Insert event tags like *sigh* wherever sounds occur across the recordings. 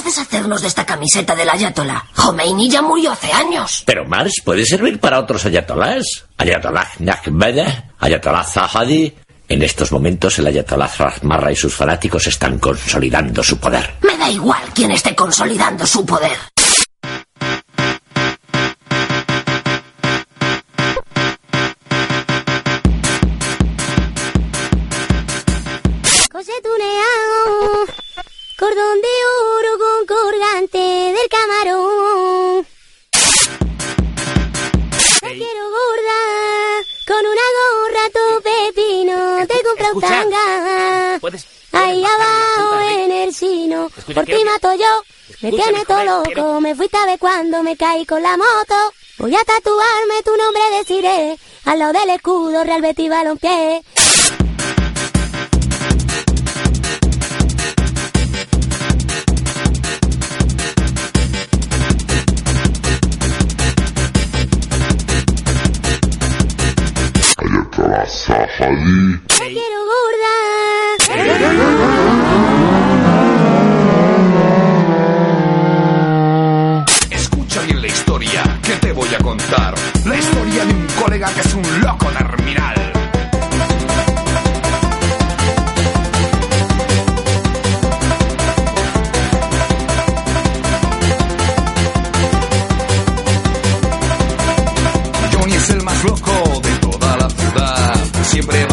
Debemos deshacernos de esta camiseta del ayatolá. Khomeini ya murió hace años. Pero Mars puede servir para otros ayatolás. Ayatollah Nahmedeh, Ayatollah Zahadi. En estos momentos el ayatollah Rahmarra y sus fanáticos están consolidando su poder. Me da igual quién esté consolidando su poder. Por ti mato yo. Me tiene todo joder, loco, quiero- me fuiste a ver cuando me caí con la moto. Voy a tatuarme tu nombre deciré, al lado del escudo Real Betis Balompié. Me quiero gorda. Contar. La historia de un colega que es un loco terminal. Johnny es el más loco de toda la ciudad. Siempre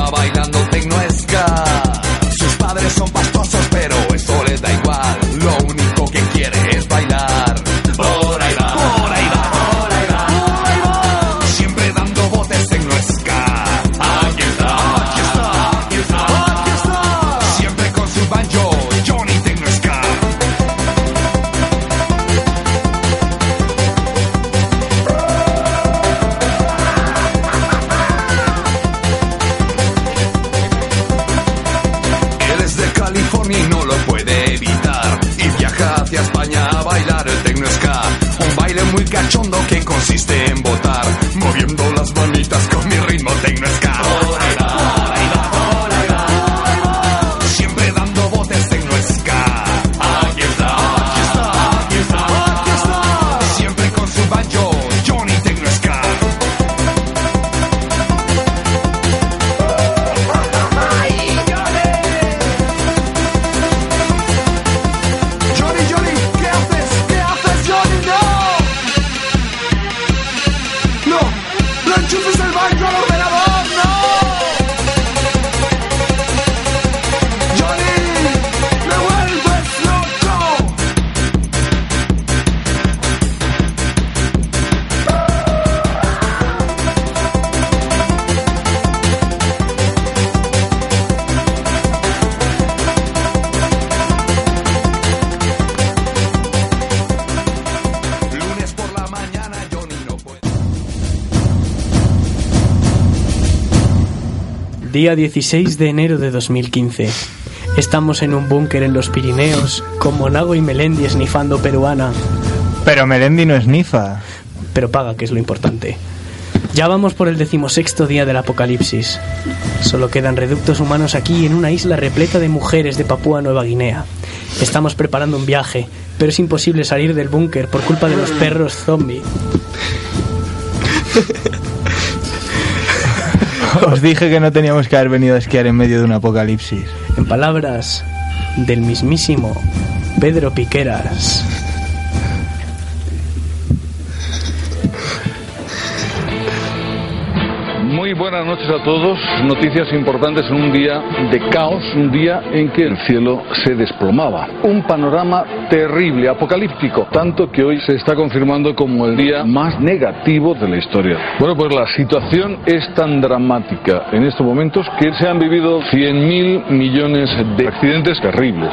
Día 16 de enero de 2015. Estamos en un búnker en los Pirineos, con Monago y Melendi esnifando peruana, Pero Melendi no es Nifa. pero paga, que es lo importante. Ya vamos por el decimosexto día del apocalipsis. Solo quedan reductos humanos aquí en una isla repleta de mujeres de Papúa Nueva Guinea. Estamos preparando un viaje, pero es imposible salir del búnker por culpa de los perros zombie. *laughs* Os dije que no teníamos que haber venido a esquiar en medio de un apocalipsis. En palabras del mismísimo Pedro Piqueras. Buenas noches a todos. Noticias importantes en un día de caos, un día en que el cielo se desplomaba. Un panorama terrible, apocalíptico, tanto que hoy se está confirmando como el día más negativo de la historia. Bueno, pues la situación es tan dramática en estos momentos que se han vivido 100.000 millones de accidentes terribles.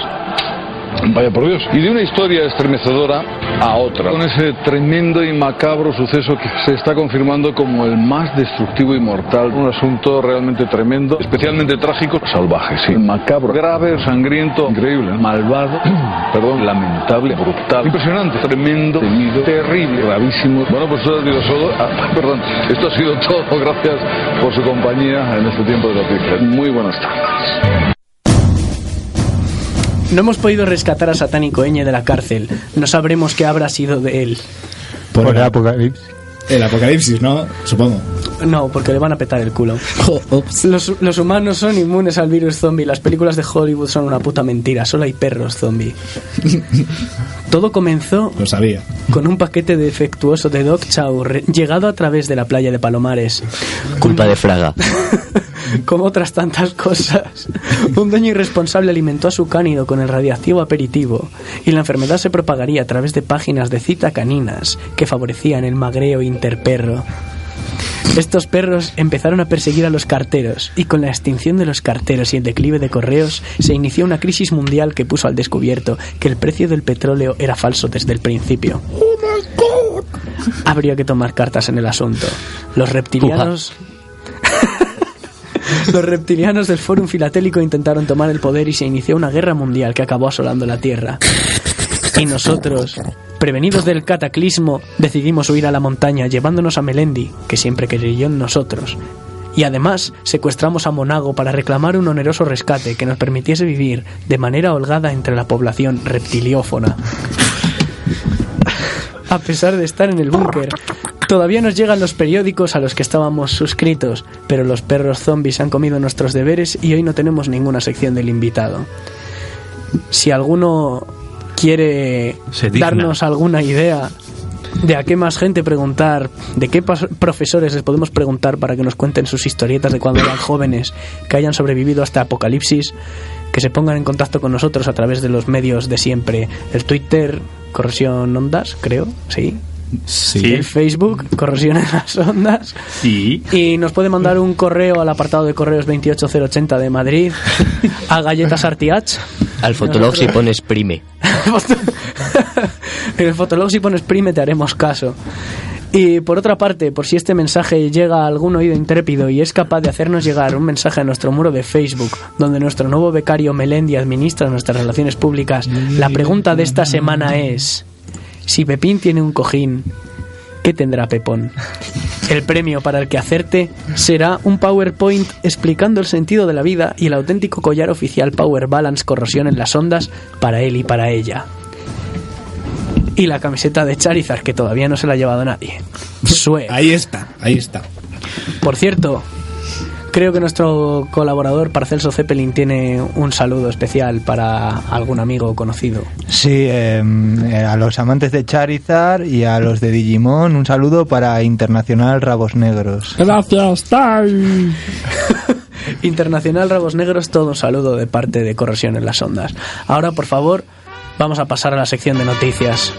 Vaya por Dios. Y de una historia estremecedora a otra. Con ese tremendo y macabro suceso que se está confirmando como el más destructivo y mortal. Un asunto realmente tremendo, especialmente trágico, salvaje, sí. Macabro, grave, sangriento, increíble, malvado, *clears throat* perdón, lamentable, brutal, impresionante, tremendo, temido, terrible, gravísimo. Bueno, pues esto ha sido solo, ah, *laughs* perdón, esto ha sido todo. Gracias por su compañía en este tiempo de noticias. Muy buenas tardes. No hemos podido rescatar a Satánico Eñe de la cárcel. No sabremos qué habrá sido de él. Por, Por el apocalipsis. El apocalipsis, ¿no? Supongo. No, porque le van a petar el culo. Los, los humanos son inmunes al virus zombie. Las películas de Hollywood son una puta mentira. Solo hay perros zombie. *laughs* Todo comenzó Lo sabía. con un paquete defectuoso de Doc Chow llegado a través de la playa de Palomares. Culpa de Fraga. *laughs* Como otras tantas cosas. Un dueño irresponsable alimentó a su cánido con el radiactivo aperitivo y la enfermedad se propagaría a través de páginas de cita caninas que favorecían el magreo interperro. Estos perros empezaron a perseguir a los carteros y con la extinción de los carteros y el declive de correos se inició una crisis mundial que puso al descubierto que el precio del petróleo era falso desde el principio. Habría que tomar cartas en el asunto. Los reptilianos... *laughs* Los reptilianos del Fórum Filatélico intentaron tomar el poder y se inició una guerra mundial que acabó asolando la Tierra. Y nosotros, prevenidos del cataclismo, decidimos huir a la montaña llevándonos a Melendi, que siempre creyó en nosotros. Y además secuestramos a Monago para reclamar un oneroso rescate que nos permitiese vivir de manera holgada entre la población reptiliófona. *laughs* A pesar de estar en el búnker, todavía nos llegan los periódicos a los que estábamos suscritos, pero los perros zombies han comido nuestros deberes y hoy no tenemos ninguna sección del invitado. Si alguno quiere darnos alguna idea de a qué más gente preguntar, de qué profesores les podemos preguntar para que nos cuenten sus historietas de cuando eran jóvenes, que hayan sobrevivido hasta apocalipsis, que se pongan en contacto con nosotros a través de los medios de siempre. El Twitter, Corrosión Ondas, creo, sí. Sí. El Facebook, Corrosión en las Ondas. Sí. Y nos puede mandar un correo al apartado de correos 28080 de Madrid, a Galletas Artiach. Al fotolog si pones prime. *laughs* en el Fotolog si pones prime te haremos caso. Y por otra parte, por si este mensaje llega a algún oído intrépido y es capaz de hacernos llegar un mensaje a nuestro muro de Facebook, donde nuestro nuevo becario Melendi administra nuestras relaciones públicas, la pregunta de esta semana es, si Pepín tiene un cojín, ¿qué tendrá Pepón? El premio para el que acerte será un PowerPoint explicando el sentido de la vida y el auténtico collar oficial Power Balance Corrosión en las ondas para él y para ella. Y la camiseta de Charizard que todavía no se la ha llevado nadie. Sue. Ahí está, ahí está. Por cierto, creo que nuestro colaborador Parcelso Zeppelin tiene un saludo especial para algún amigo o conocido. Sí, eh, eh, a los amantes de Charizard y a los de Digimon, un saludo para Internacional Rabos Negros. Gracias, Tai. *laughs* Internacional Rabos Negros, todo un saludo de parte de Corrosión en las Ondas. Ahora, por favor, vamos a pasar a la sección de noticias.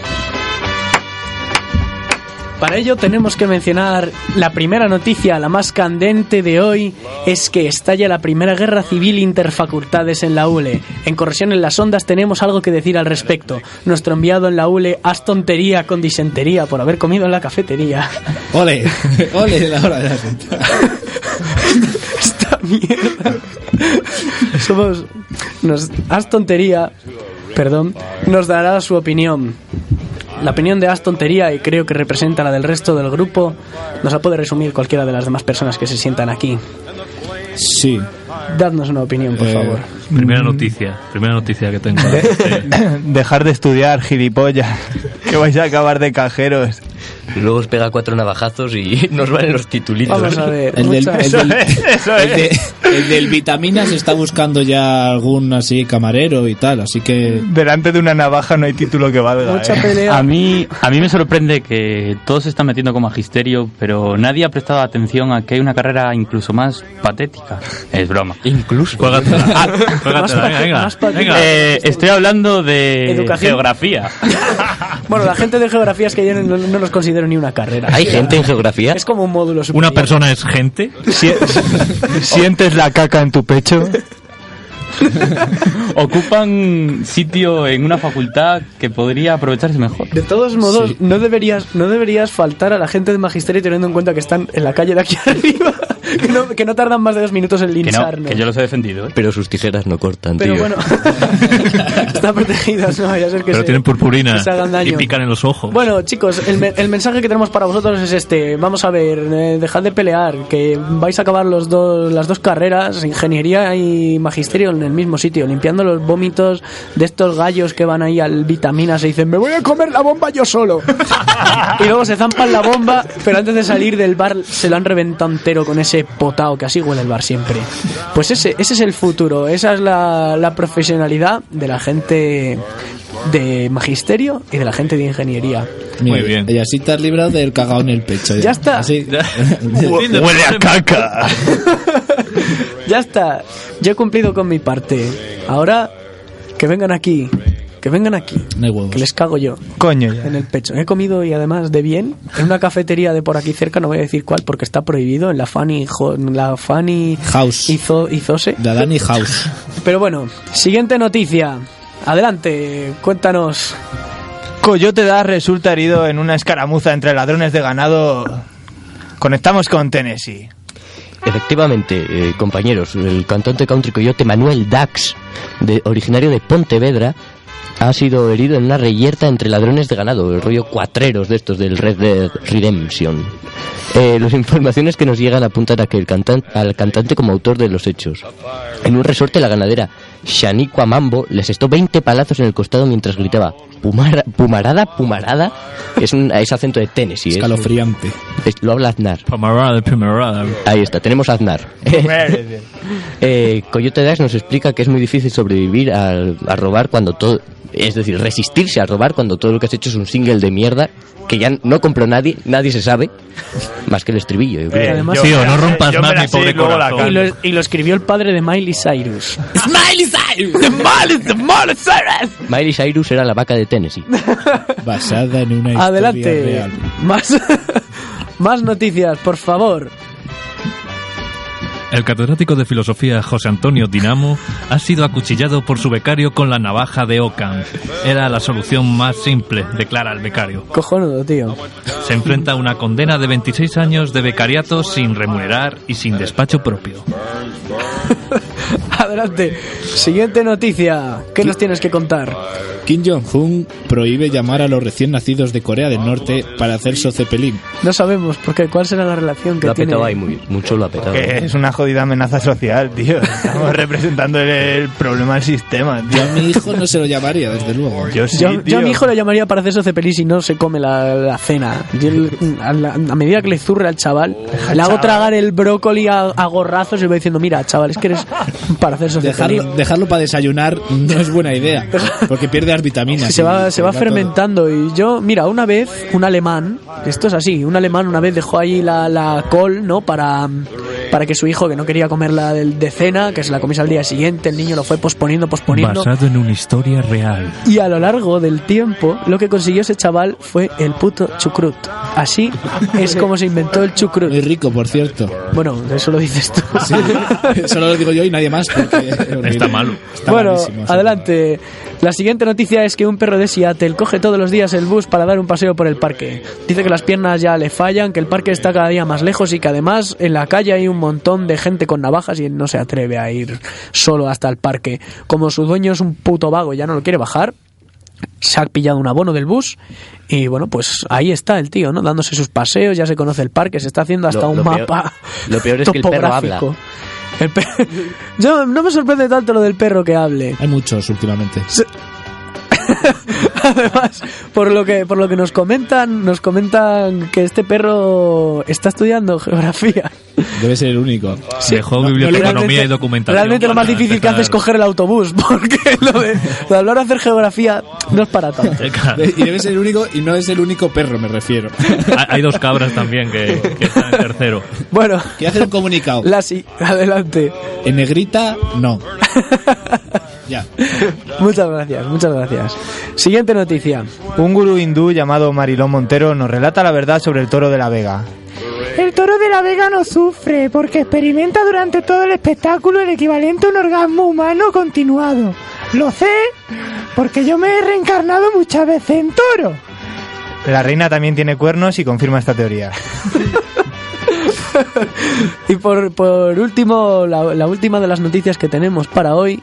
Para ello tenemos que mencionar la primera noticia, la más candente de hoy, es que estalla la primera guerra civil interfacultades en la ULE. En Corrosión en las Ondas tenemos algo que decir al respecto. Nuestro enviado en la ULE, tontería con disentería por haber comido en la cafetería. Ole, *laughs* ole la hora de la esta mierda. Somos. Nos, haz tontería. Perdón. Nos dará su opinión. La opinión de Haz tontería, y creo que representa la del resto del grupo, nos la puede resumir cualquiera de las demás personas que se sientan aquí. Sí. Dadnos una opinión, por Eh, favor. Primera noticia, primera noticia que tengo. *laughs* Dejar de estudiar, gilipollas, *laughs* que vais a acabar de cajeros. Luego os pega cuatro navajazos y *laughs* nos valen los titulitos. Vamos a ver. El del, el del- *laughs* el de- el del vitaminas está buscando ya algún así camarero y tal, así que Delante de una navaja no hay título que valga. Mucha eh. pelea. A mí, a mí me sorprende que todos se están metiendo con magisterio, pero nadie ha prestado atención a que hay una carrera incluso más patética. Es broma. Incluso. Juégatela. *laughs* Juégatela, Más venga. Eh, estoy hablando de Educación. geografía. Bueno, la gente de geografía es que yo no, no los considero ni una carrera. ¿Hay gente en geografía? Es como un módulo superior. Una persona es gente. Si- *laughs* ¿Sientes la caca en tu pecho? *laughs* Ocupan sitio en una facultad que podría aprovecharse mejor. De todos modos, no deberías no deberías faltar a la gente de magisterio teniendo en cuenta que están en la calle de aquí *laughs* arriba. Que, no, que no tardan más de dos minutos en Que no, que yo los he defendido. ¿eh? Pero sus tijeras no cortan, Pero tío. bueno, *laughs* están protegidas, no vaya a ser que Pero se, tienen purpurina que se hagan daño. y pican en los ojos. Bueno, chicos, el, me- el mensaje que tenemos para vosotros es este. Vamos a ver, eh, dejad de pelear, que vais a acabar los dos, las dos carreras, ingeniería y magisterio en el mismo sitio, limpiando los vómitos de estos gallos que van ahí al vitaminas y dicen, me voy a comer la bomba yo solo. *laughs* y luego se zampan la bomba, pero antes de salir del bar se lo han reventado entero con ese potao, que así huele el bar siempre. Pues ese, ese es el futuro, esa es la, la profesionalidad de la gente de magisterio y de la gente de ingeniería. Muy bien. Y así te has librado del cagao en el pecho. Ya está. Así. *laughs* *laughs* Huele a caca. *laughs* Ya está, ya he cumplido con mi parte. Ahora que vengan aquí, que vengan aquí, No hay huevos. que les cago yo Coño, ya. en el pecho. He comido y además de bien en una cafetería de por aquí cerca, no voy a decir cuál porque está prohibido, en la Fanny, la House. Izo- Izose. De Dani House. *laughs* Pero bueno, siguiente noticia. Adelante, cuéntanos. Coyote Da resulta herido en una escaramuza entre ladrones de ganado. Conectamos con Tennessee. Efectivamente, eh, compañeros, el cantante country coyote Manuel Dax, de, originario de Pontevedra, ha sido herido en una reyerta entre ladrones de ganado, el rollo cuatreros de estos del Red Dead Redemption. Eh, las informaciones que nos llegan apuntan a que el cantan- al cantante como autor de los hechos. En un resorte la ganadera Shaniqua Mambo le asestó 20 palazos en el costado mientras gritaba Pumara- Pumarada, Pumarada. Es un es acento de Tennessee. es- Escalofriante. es- lo habla Aznar. Pomerada, pomerada. Ahí está, tenemos a Aznar. *laughs* Eh, Coyote Dax nos explica que es muy difícil sobrevivir al- a, robar cuando todo. Es decir, resistirse a robar cuando todo lo que has hecho es un single de mierda que ya no compró nadie, nadie se sabe, *laughs* más que el estribillo. yo creo. además- Tío, no rompas más mi pobre corazón. Y lo, y lo escribió el padre de Miley Cyrus. *laughs* Miley Cyrus era la vaca de Tennessee. *laughs* Basada en una historia Adelante. real. Más, más noticias, por favor. El catedrático de filosofía José Antonio Dinamo ha sido acuchillado por su becario con la navaja de Ockham. Era la solución más simple, declara el becario. Cojonudo, tío. Se enfrenta a una condena de 26 años de becariato sin remunerar y sin despacho propio. *laughs* Adelante. Siguiente noticia. ¿Qué nos tienes que contar? Kim Jong-un prohíbe llamar a los recién nacidos de Corea del Norte para hacerse cepelín. No sabemos por qué. ¿Cuál será la relación que Lo ha tiene? petado ahí muy, mucho, lo ha petado. Que es una jodida amenaza social, tío. Estamos *laughs* representando el, el problema del sistema, Yo tío. a mi hijo no se lo llamaría, desde luego. Yo sí, Yo, yo a mi hijo le llamaría para hacerse cepelín si no se come la, la cena. Yo a, la- a medida que le zurre al chaval, le hago chaval. tragar el brócoli a, a gorrazos y le voy diciendo, mira, chaval, *laughs* para hacerse Dejarlo, dejarlo para desayunar no es buena idea, porque pierde las vitaminas. Se va, se va todo. fermentando y yo, mira, una vez un alemán, esto es así, un alemán una vez dejó ahí la, la col, ¿no? Para, para que su hijo, que no quería comerla de, de cena, que se la comiese al día siguiente, el niño lo fue posponiendo, posponiendo. Basado en una historia real. Y a lo largo del tiempo, lo que consiguió ese chaval fue el puto chucrut. Así es como se inventó el chucrut. Muy rico, por cierto. Bueno, eso lo dices tú. Sí, solo lo digo yo y nadie más. porque. Está malo. Está bueno, malísimo, adelante. La siguiente noticia es que un perro de Seattle coge todos los días el bus para dar un paseo por el parque. Dice que las piernas ya le fallan, que el parque está cada día más lejos y que además en la calle hay un montón de gente con navajas y él no se atreve a ir solo hasta el parque. Como su dueño es un puto vago y ya no lo quiere bajar, se ha pillado un abono del bus y bueno, pues ahí está el tío, ¿no? Dándose sus paseos, ya se conoce el parque, se está haciendo hasta Lo- un lo peor- mapa. lo peor es que el perro habla. El *laughs* Yo no me sorprende tanto lo del perro que hable. Hay muchos últimamente. *laughs* Además, por lo que por lo que nos comentan, nos comentan que este perro está estudiando geografía. Debe ser el único. Dejó No, biblioteconomía y documentación. Realmente lo más difícil que hace es coger el autobús, *laughs* porque lo de, lo de hablar de hacer geografía no es para tanto. Y debe ser el único, y no es el único perro, me refiero. Hay- Hay dos cabras también que, que están en tercero. Bueno, Quiero hacer un comunicado. la sí, adelante. En negrita, no. *laughs* Ya. *laughs* Muchas gracias, muchas gracias. Siguiente noticia. Un gurú hindú llamado Marilón Montero nos relata la verdad sobre el toro de la Vega. El toro de la Vega no sufre porque experimenta durante todo el espectáculo el equivalente a un orgasmo humano continuado. Lo sé porque yo me he reencarnado muchas veces en toro. La reina también tiene cuernos y confirma esta teoría. *laughs* y por, por último, la, la última de las noticias que tenemos para hoy.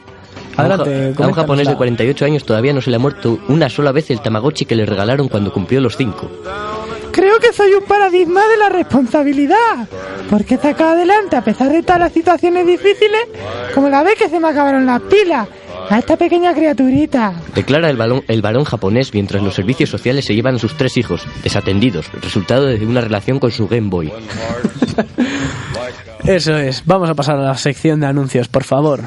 Adelante, a un, a un japonés de 48 años todavía no se le ha muerto una sola vez el Tamagotchi que le regalaron cuando cumplió los 5. Creo que soy un paradigma de la responsabilidad. Porque saca adelante a pesar de todas las situaciones difíciles, como la vez que se me acabaron las pilas. A esta pequeña criaturita. Declara el, balón, el varón japonés mientras los servicios sociales se llevan a sus tres hijos, desatendidos, resultado de una relación con su Game Boy. *laughs* Eso es. Vamos a pasar a la sección de anuncios, por favor.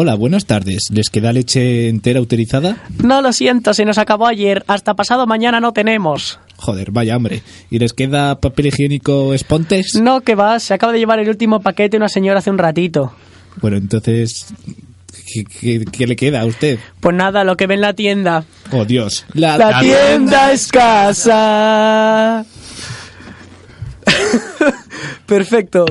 Hola, buenas tardes. ¿Les queda leche entera utilizada? No lo siento, se nos acabó ayer. Hasta pasado mañana no tenemos. Joder, vaya hambre. ¿Y les queda papel higiénico espontes? No, que va. Se acaba de llevar el último paquete una señora hace un ratito. Bueno, entonces... ¿Qué, qué- qué le queda a usted? Pues nada, lo que ve en la tienda. Oh, Dios. La, La tienda es casa. *laughs* Perfecto.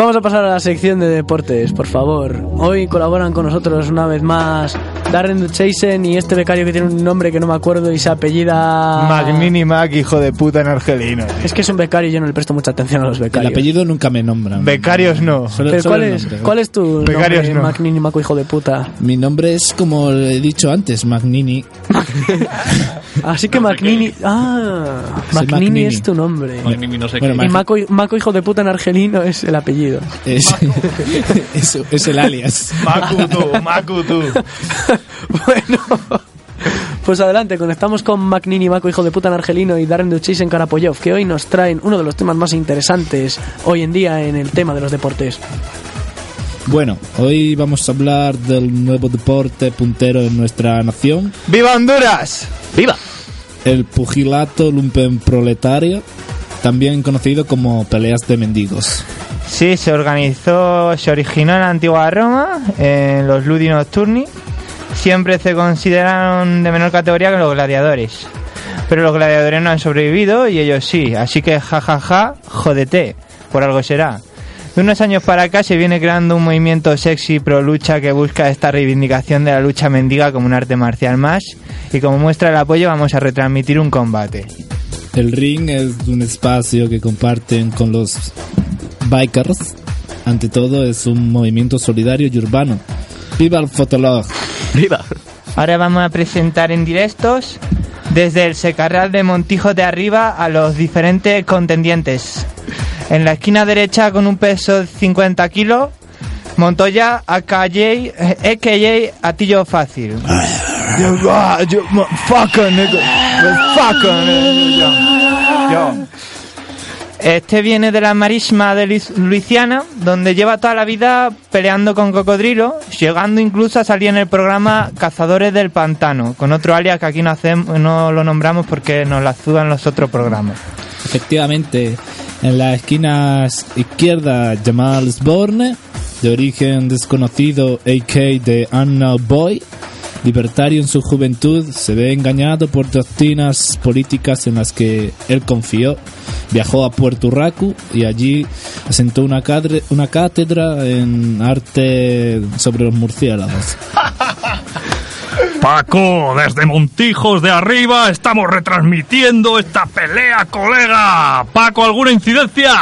Vamos a pasar a la sección de deportes, por favor. Hoy colaboran con nosotros una vez más Darren Duchasen y este becario que tiene un nombre que no me acuerdo y se apellida... Magnini Mac, hijo de puta en argelino. Es que es un becario y yo no le presto mucha atención a los El becarios. apellido nunca me nombran. Becarios no. Solo- Pero solo ¿cuál el es, nombre. ¿cuál es tu Becarios nombre, no. Magnini Maco, hijo de puta? Mi nombre es como he dicho antes, Magnini. *laughs* Así que Magnini... Ah, Magnini Magnini. es tu nombre. Magnini no sé Bueno, qué. Y Maco, Maco, hijo de puta en argelino es el apellido. Es, *laughs* es, es el alias. Makutu, Makutu. *laughs* *laughs* bueno, pues adelante, conectamos con Magnini Maco, hijo de puta en argelino, y Darren Duchis en Karapoyov, que hoy nos traen uno de los temas más interesantes hoy en día en el tema de los deportes. Bueno, hoy vamos a hablar del nuevo deporte puntero en nuestra nación, ¡Viva Honduras! ¡Viva! el pugilato lumpen proletario, también conocido como peleas de mendigos. Sí, se organizó, se originó en la antigua Roma, en los Ludi Nocturni. Siempre se consideraron de menor categoría que los gladiadores. Pero los gladiadores no han sobrevivido y ellos sí. Así que jajaja, ja, ja, jódete, por algo será. De unos años para acá se viene creando un movimiento sexy pro lucha que busca esta reivindicación de la lucha mendiga como un arte marcial más. Y como muestra el apoyo vamos a retransmitir un combate. El ring es un espacio que comparten con los bikers. Ante todo es un movimiento solidario y urbano. ¡Viva el fotolog! ¡Viva! Ahora vamos a presentar en directos desde el Secarral de Montijo de arriba a los diferentes contendientes. En la esquina derecha con un peso de 50 kilos, Montoya, AKJ, AKJ, Atillo Fácil. Yo, ah, yo, mo- fucker, nigga. Fucker, nigga. Yo. Este viene de la marisma de Luis- Luisiana, donde lleva toda la vida peleando con cocodrilos, llegando incluso a salir en el programa Cazadores del Pantano, con otro alias que aquí no, hacemos, no lo nombramos porque nos la sudan los otros programas. Efectivamente, en la esquina izquierda Jamal Sborne, de origen desconocido AK de Anna Boy, libertario en su juventud, se ve engañado por doctrinas políticas en las que él confió. Viajó a Puerto Rico y allí asentó una, una cátedra en arte sobre los murciélagos. *laughs* Paco, desde Montijos de arriba estamos retransmitiendo esta pelea, colega. Paco, ¿alguna incidencia?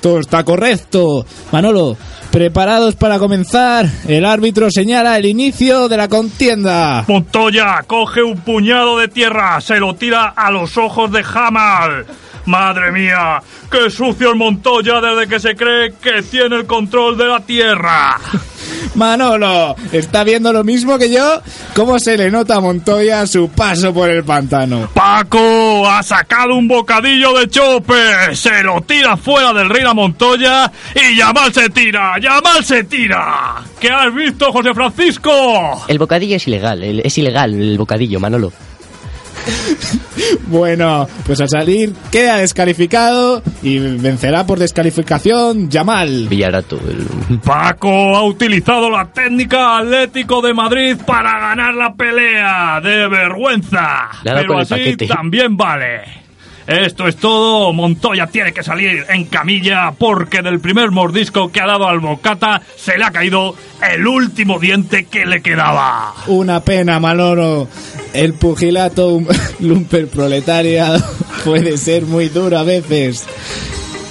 Todo está correcto. Manolo, preparados para comenzar. El árbitro señala el inicio de la contienda. Montoya, coge un puñado de tierra, se lo tira a los ojos de Jamal. Madre mía, qué sucio el Montoya desde que se cree que tiene el control de la tierra. *laughs* Manolo, ¿está viendo lo mismo que yo? ¿Cómo se le nota a Montoya su paso por el pantano? Paco ha sacado un bocadillo de chope, se lo tira fuera del río a Montoya y Yamal se tira, Yamal se tira. ¿Qué has visto, José Francisco? El bocadillo es ilegal, el- es ilegal el bocadillo, Manolo. *laughs* Bueno, pues al salir queda descalificado y vencerá por descalificación Yamal. Villarato. el- Paco ha utilizado la técnica Atlético de Madrid para ganar la pelea. ¡De vergüenza! Pero así paquete. también vale. Esto es todo. Montoya tiene que salir en camilla porque del primer mordisco que ha dado al bocata se le ha caído el último diente que le quedaba. Una pena, Manolo. El pugilato *laughs* lumper proletaria *laughs* puede ser muy duro a veces.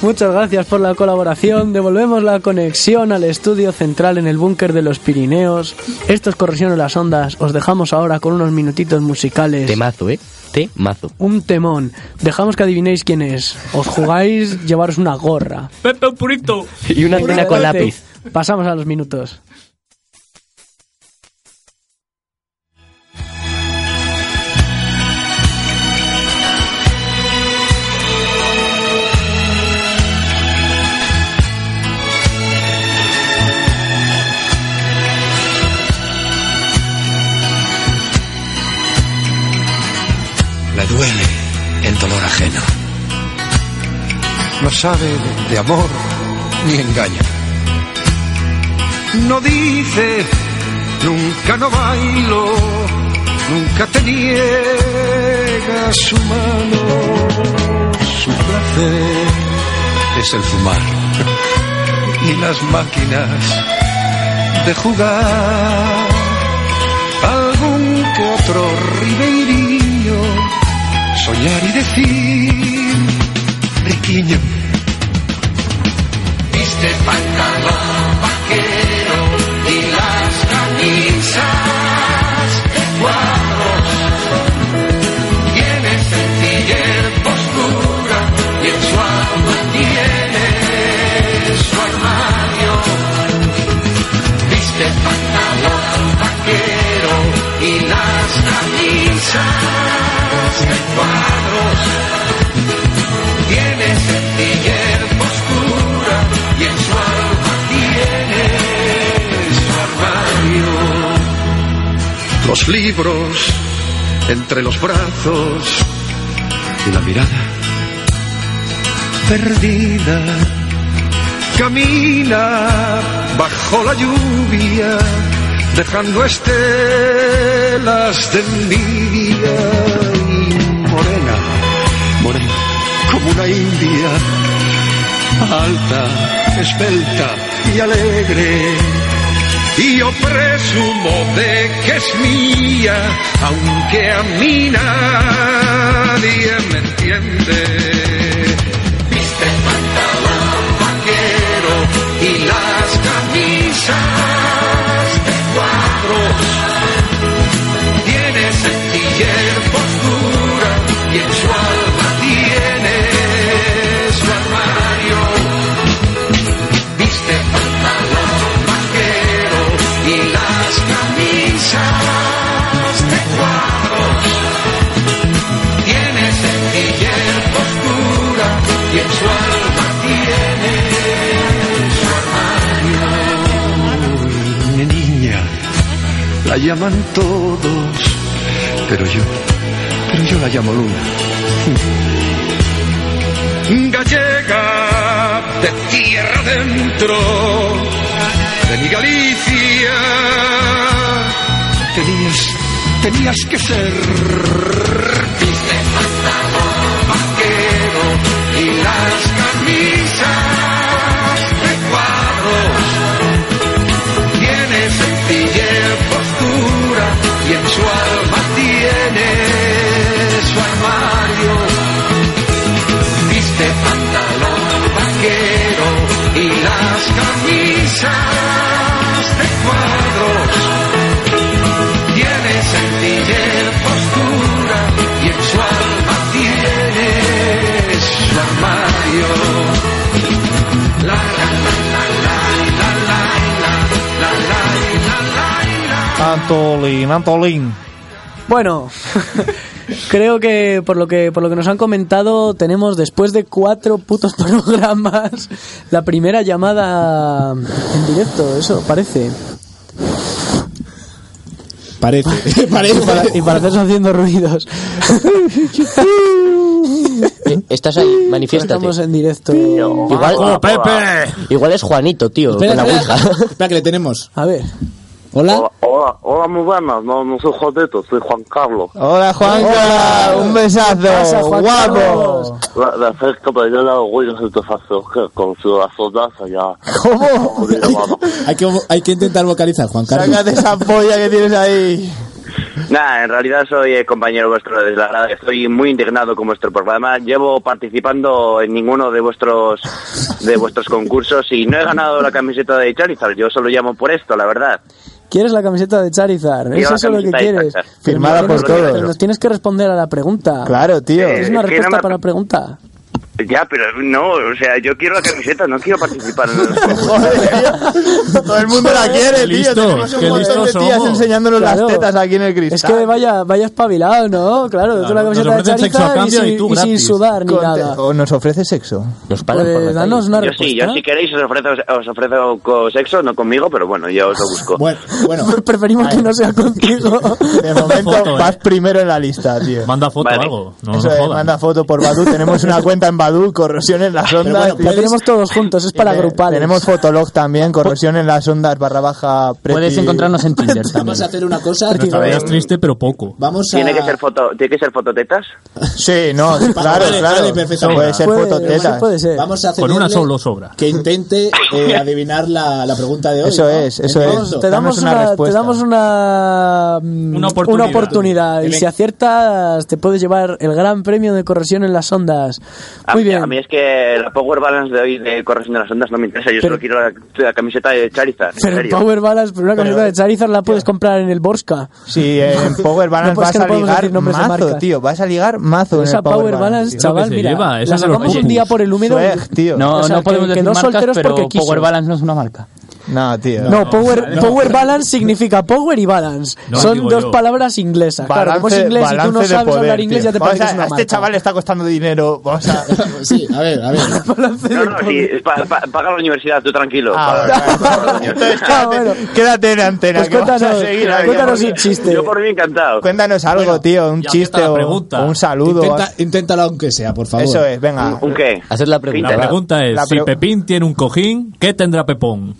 Muchas gracias por la colaboración. Devolvemos la conexión al estudio central en el búnker de los Pirineos. Esto es Corrosión en las Ondas. Os dejamos ahora con unos minutitos musicales. Temazo, ¿eh? Temazo. Un temón. Dejamos que adivinéis quién es. Os jugáis llevaros una gorra. Pepe, un purito. Y una antena con lápiz. Pasamos a los minutos. Duele el dolor ajeno. No sabe de amor ni engaña. No dice, nunca no bailo, nunca te niega su mano. Su placer es el fumar y las máquinas de jugar. Algún que otro ribeirinho soñar y decir, libros entre los brazos y la mirada perdida. Camina bajo la lluvia, dejando estelas de envidia. Y morena, morena, como una india, alta, esbelta y alegre. Y yo presumo de que es mía, aunque a mí nadie me entiende. Viste pantalón vaquero y las camisas de cuadros. Tiene sencillez, postura y en su y en su alma tiene su armario. Mi niña, la llaman todos, pero yo, pero yo la llamo Luna. Gallega de tierra dentro, de mi Galicia, tenías, tenías que ser. camisas de cuadros, tiene sencillez, postura y en su alma tiene su armario. La, la, Antolín, Antolín. Bueno, creo que por lo que por lo que nos han comentado tenemos después de cuatro putos *laughs* programas la primera llamada en directo, eso parece. Parece, *laughs* *laughs* parece. Y para, y para hacerse haciendo ruidos. Eh, Estás ahí, manifiéstate. Estamos en directo. Igual, ¡Oh, Pepe! Igual es Juanito, tío, Espera, con la espera, ouija. espera que le tenemos. A ver. Hola. Hola, hola, hola, muy buenas. No, no soy Jodeto, soy Juan Carlos. Hola, Juanca. Un besazo. Guapo. La, la fresca para allá la voy a satisfacer que con su soldaza ya. ¿Cómo? *laughs* hay, que, hay que intentar vocalizar, Juan Carlos. Sácate esa polla que tienes ahí. Nada, en realidad soy eh, compañero vuestro de la grada. Estoy muy indignado con vuestro programa. Llevo participando en ninguno de vuestros de vuestros concursos y no he ganado la camiseta de Charizard. Yo solo llamo por esto, la verdad. ¿Quieres la camiseta de Charizard? Quiero ¿Es eso lo que quieres? Firmada por tienes que- todos. Nos tienes que responder a la pregunta. Claro, tío. Es una respuesta para la pregunta. Ya, pero no, o sea, yo quiero la camiseta, no quiero participar en el *laughs* Todo el mundo la quiere, tío. listos, Tenemos un montón de tías somos. enseñándonos Claro. las tetas aquí en el cristal. Es que vaya, vaya espabilado, ¿no? Claro, tú la nos camiseta de ofrecen sexo a Charizard y, cambio y sin- tú y sin sudar ni Con te- nada. O nos ofrece sexo. Nos pagan por Pues la danos una Yo sí, respuesta. yo si queréis os ofrezco, os ofrezco co- sexo, no conmigo, pero bueno, yo os lo busco. Bueno, bueno. *laughs* Preferimos que no sea contigo. *laughs* De momento foto, eh. vas primero en la lista, tío. Manda foto Vale. o algo. No Eso nos es, manda foto por Badu. Tenemos una cuenta en Badu, corrosión en las ondas. La tenemos todos juntos, es para Te- grupales. Tenemos Fotolog también, corrosión en las ondas barra baja. Preti- Puedes encontrarnos en Tinder *laughs* también. Vamos a hacer una cosa. Vida es triste, pero poco. Vamos a. ¿Tiene que ser foto, tiene que ser fototetas? Sí, no, *laughs* claro, Vale, claro. vale. Puede ser Puede- fototetas. puede ser. Vamos a Con una solo sobra. Que intente eh, *laughs* adivinar la, la pregunta de hoy. Eso ¿no? es, eso es. Te damos, una una, te damos una, mm, Una oportunidad. oportunidad. Y si aciertas, te puedes llevar el gran premio de corrosión en las ondas. A, Muy bien. a mí es que la Power Balance de hoy de Corrección de las Ondas no me interesa, yo Pero- solo quiero la, la camiseta de Charizard. en Pero serio. Power Balance, pero una camiseta de Charizard la puedes comprar en el Borska. Sí, en *laughs* Power Balance No, pues vas que no a ligar mazo, tío. Vas a ligar mazo en Esa el Power, Power Balance, Tío, chaval, que mira, lleva, esa la sacamos un día por el húmedo. Swag, tío. No, O sea, no podemos que- que decir no marcas, solteros pero porque quiso. Power Balance no es una marca. No, tío. No, Power, power Balance significa Power y Balance. No, Son dos yo. palabras inglesas. claro, como es inglés y tú no sabes poder, hablar inglés, tío. ya te Vamos parece que a- es una a este marca. chaval le está costando dinero. Vamos a... *laughs* Sí, a ver, a ver. *laughs* No, no, sí, pa- pa- paga la universidad, tú tranquilo. Ah, paga-. Entonces, quédate, quédate en antena. Pues que vamos a cuéntanos, seguir aquí. cuéntanos un chiste. Yo por mí encantado. Cuéntanos algo, Bueno, tío. Un chiste o, un saludo. Intenta, inténtalo aunque sea, por favor. Eso es, venga. ¿Un qué? Hacer la pregunta. La pregunta es, si Pepín tiene un cojín, ¿qué tendrá Pepón?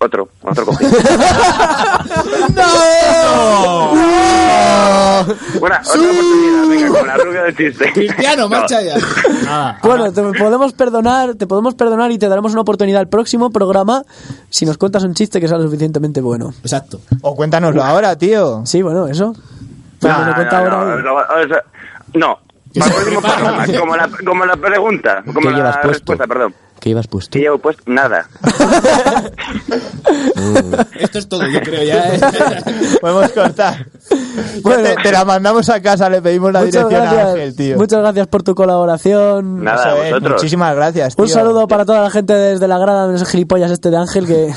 Otro, otro cojín. Bueno, otra oportunidad, venga, con la rubia del chiste. Cristiano, marcha ya. Nada. *laughs* Bueno, te podemos perdonar, te podemos perdonar y te daremos una oportunidad al próximo programa si nos cuentas un chiste que sea lo suficientemente bueno. Exacto. O cuéntanoslo ahora, tío. Sí, bueno, eso. Pero No, cuenta no, ahora. no, no, o sea, no. Para el próximo programa, como la, como la pregunta, como ¿Qué la llevas puesto? respuesta, perdón. ¿Qué llevas puesto? Que llevo puesto nada. *laughs* Esto es todo, yo creo ya. ¿eh? *laughs* Podemos cortar. *laughs* Bueno. te, te la mandamos a casa, le pedimos la Muchas dirección a gracias, Ángel, tío. muchas gracias por tu colaboración. Nada, Eso es, vosotros. muchísimas gracias, tío. Un saludo para toda la gente desde la grada de ese gilipollas este de Ángel que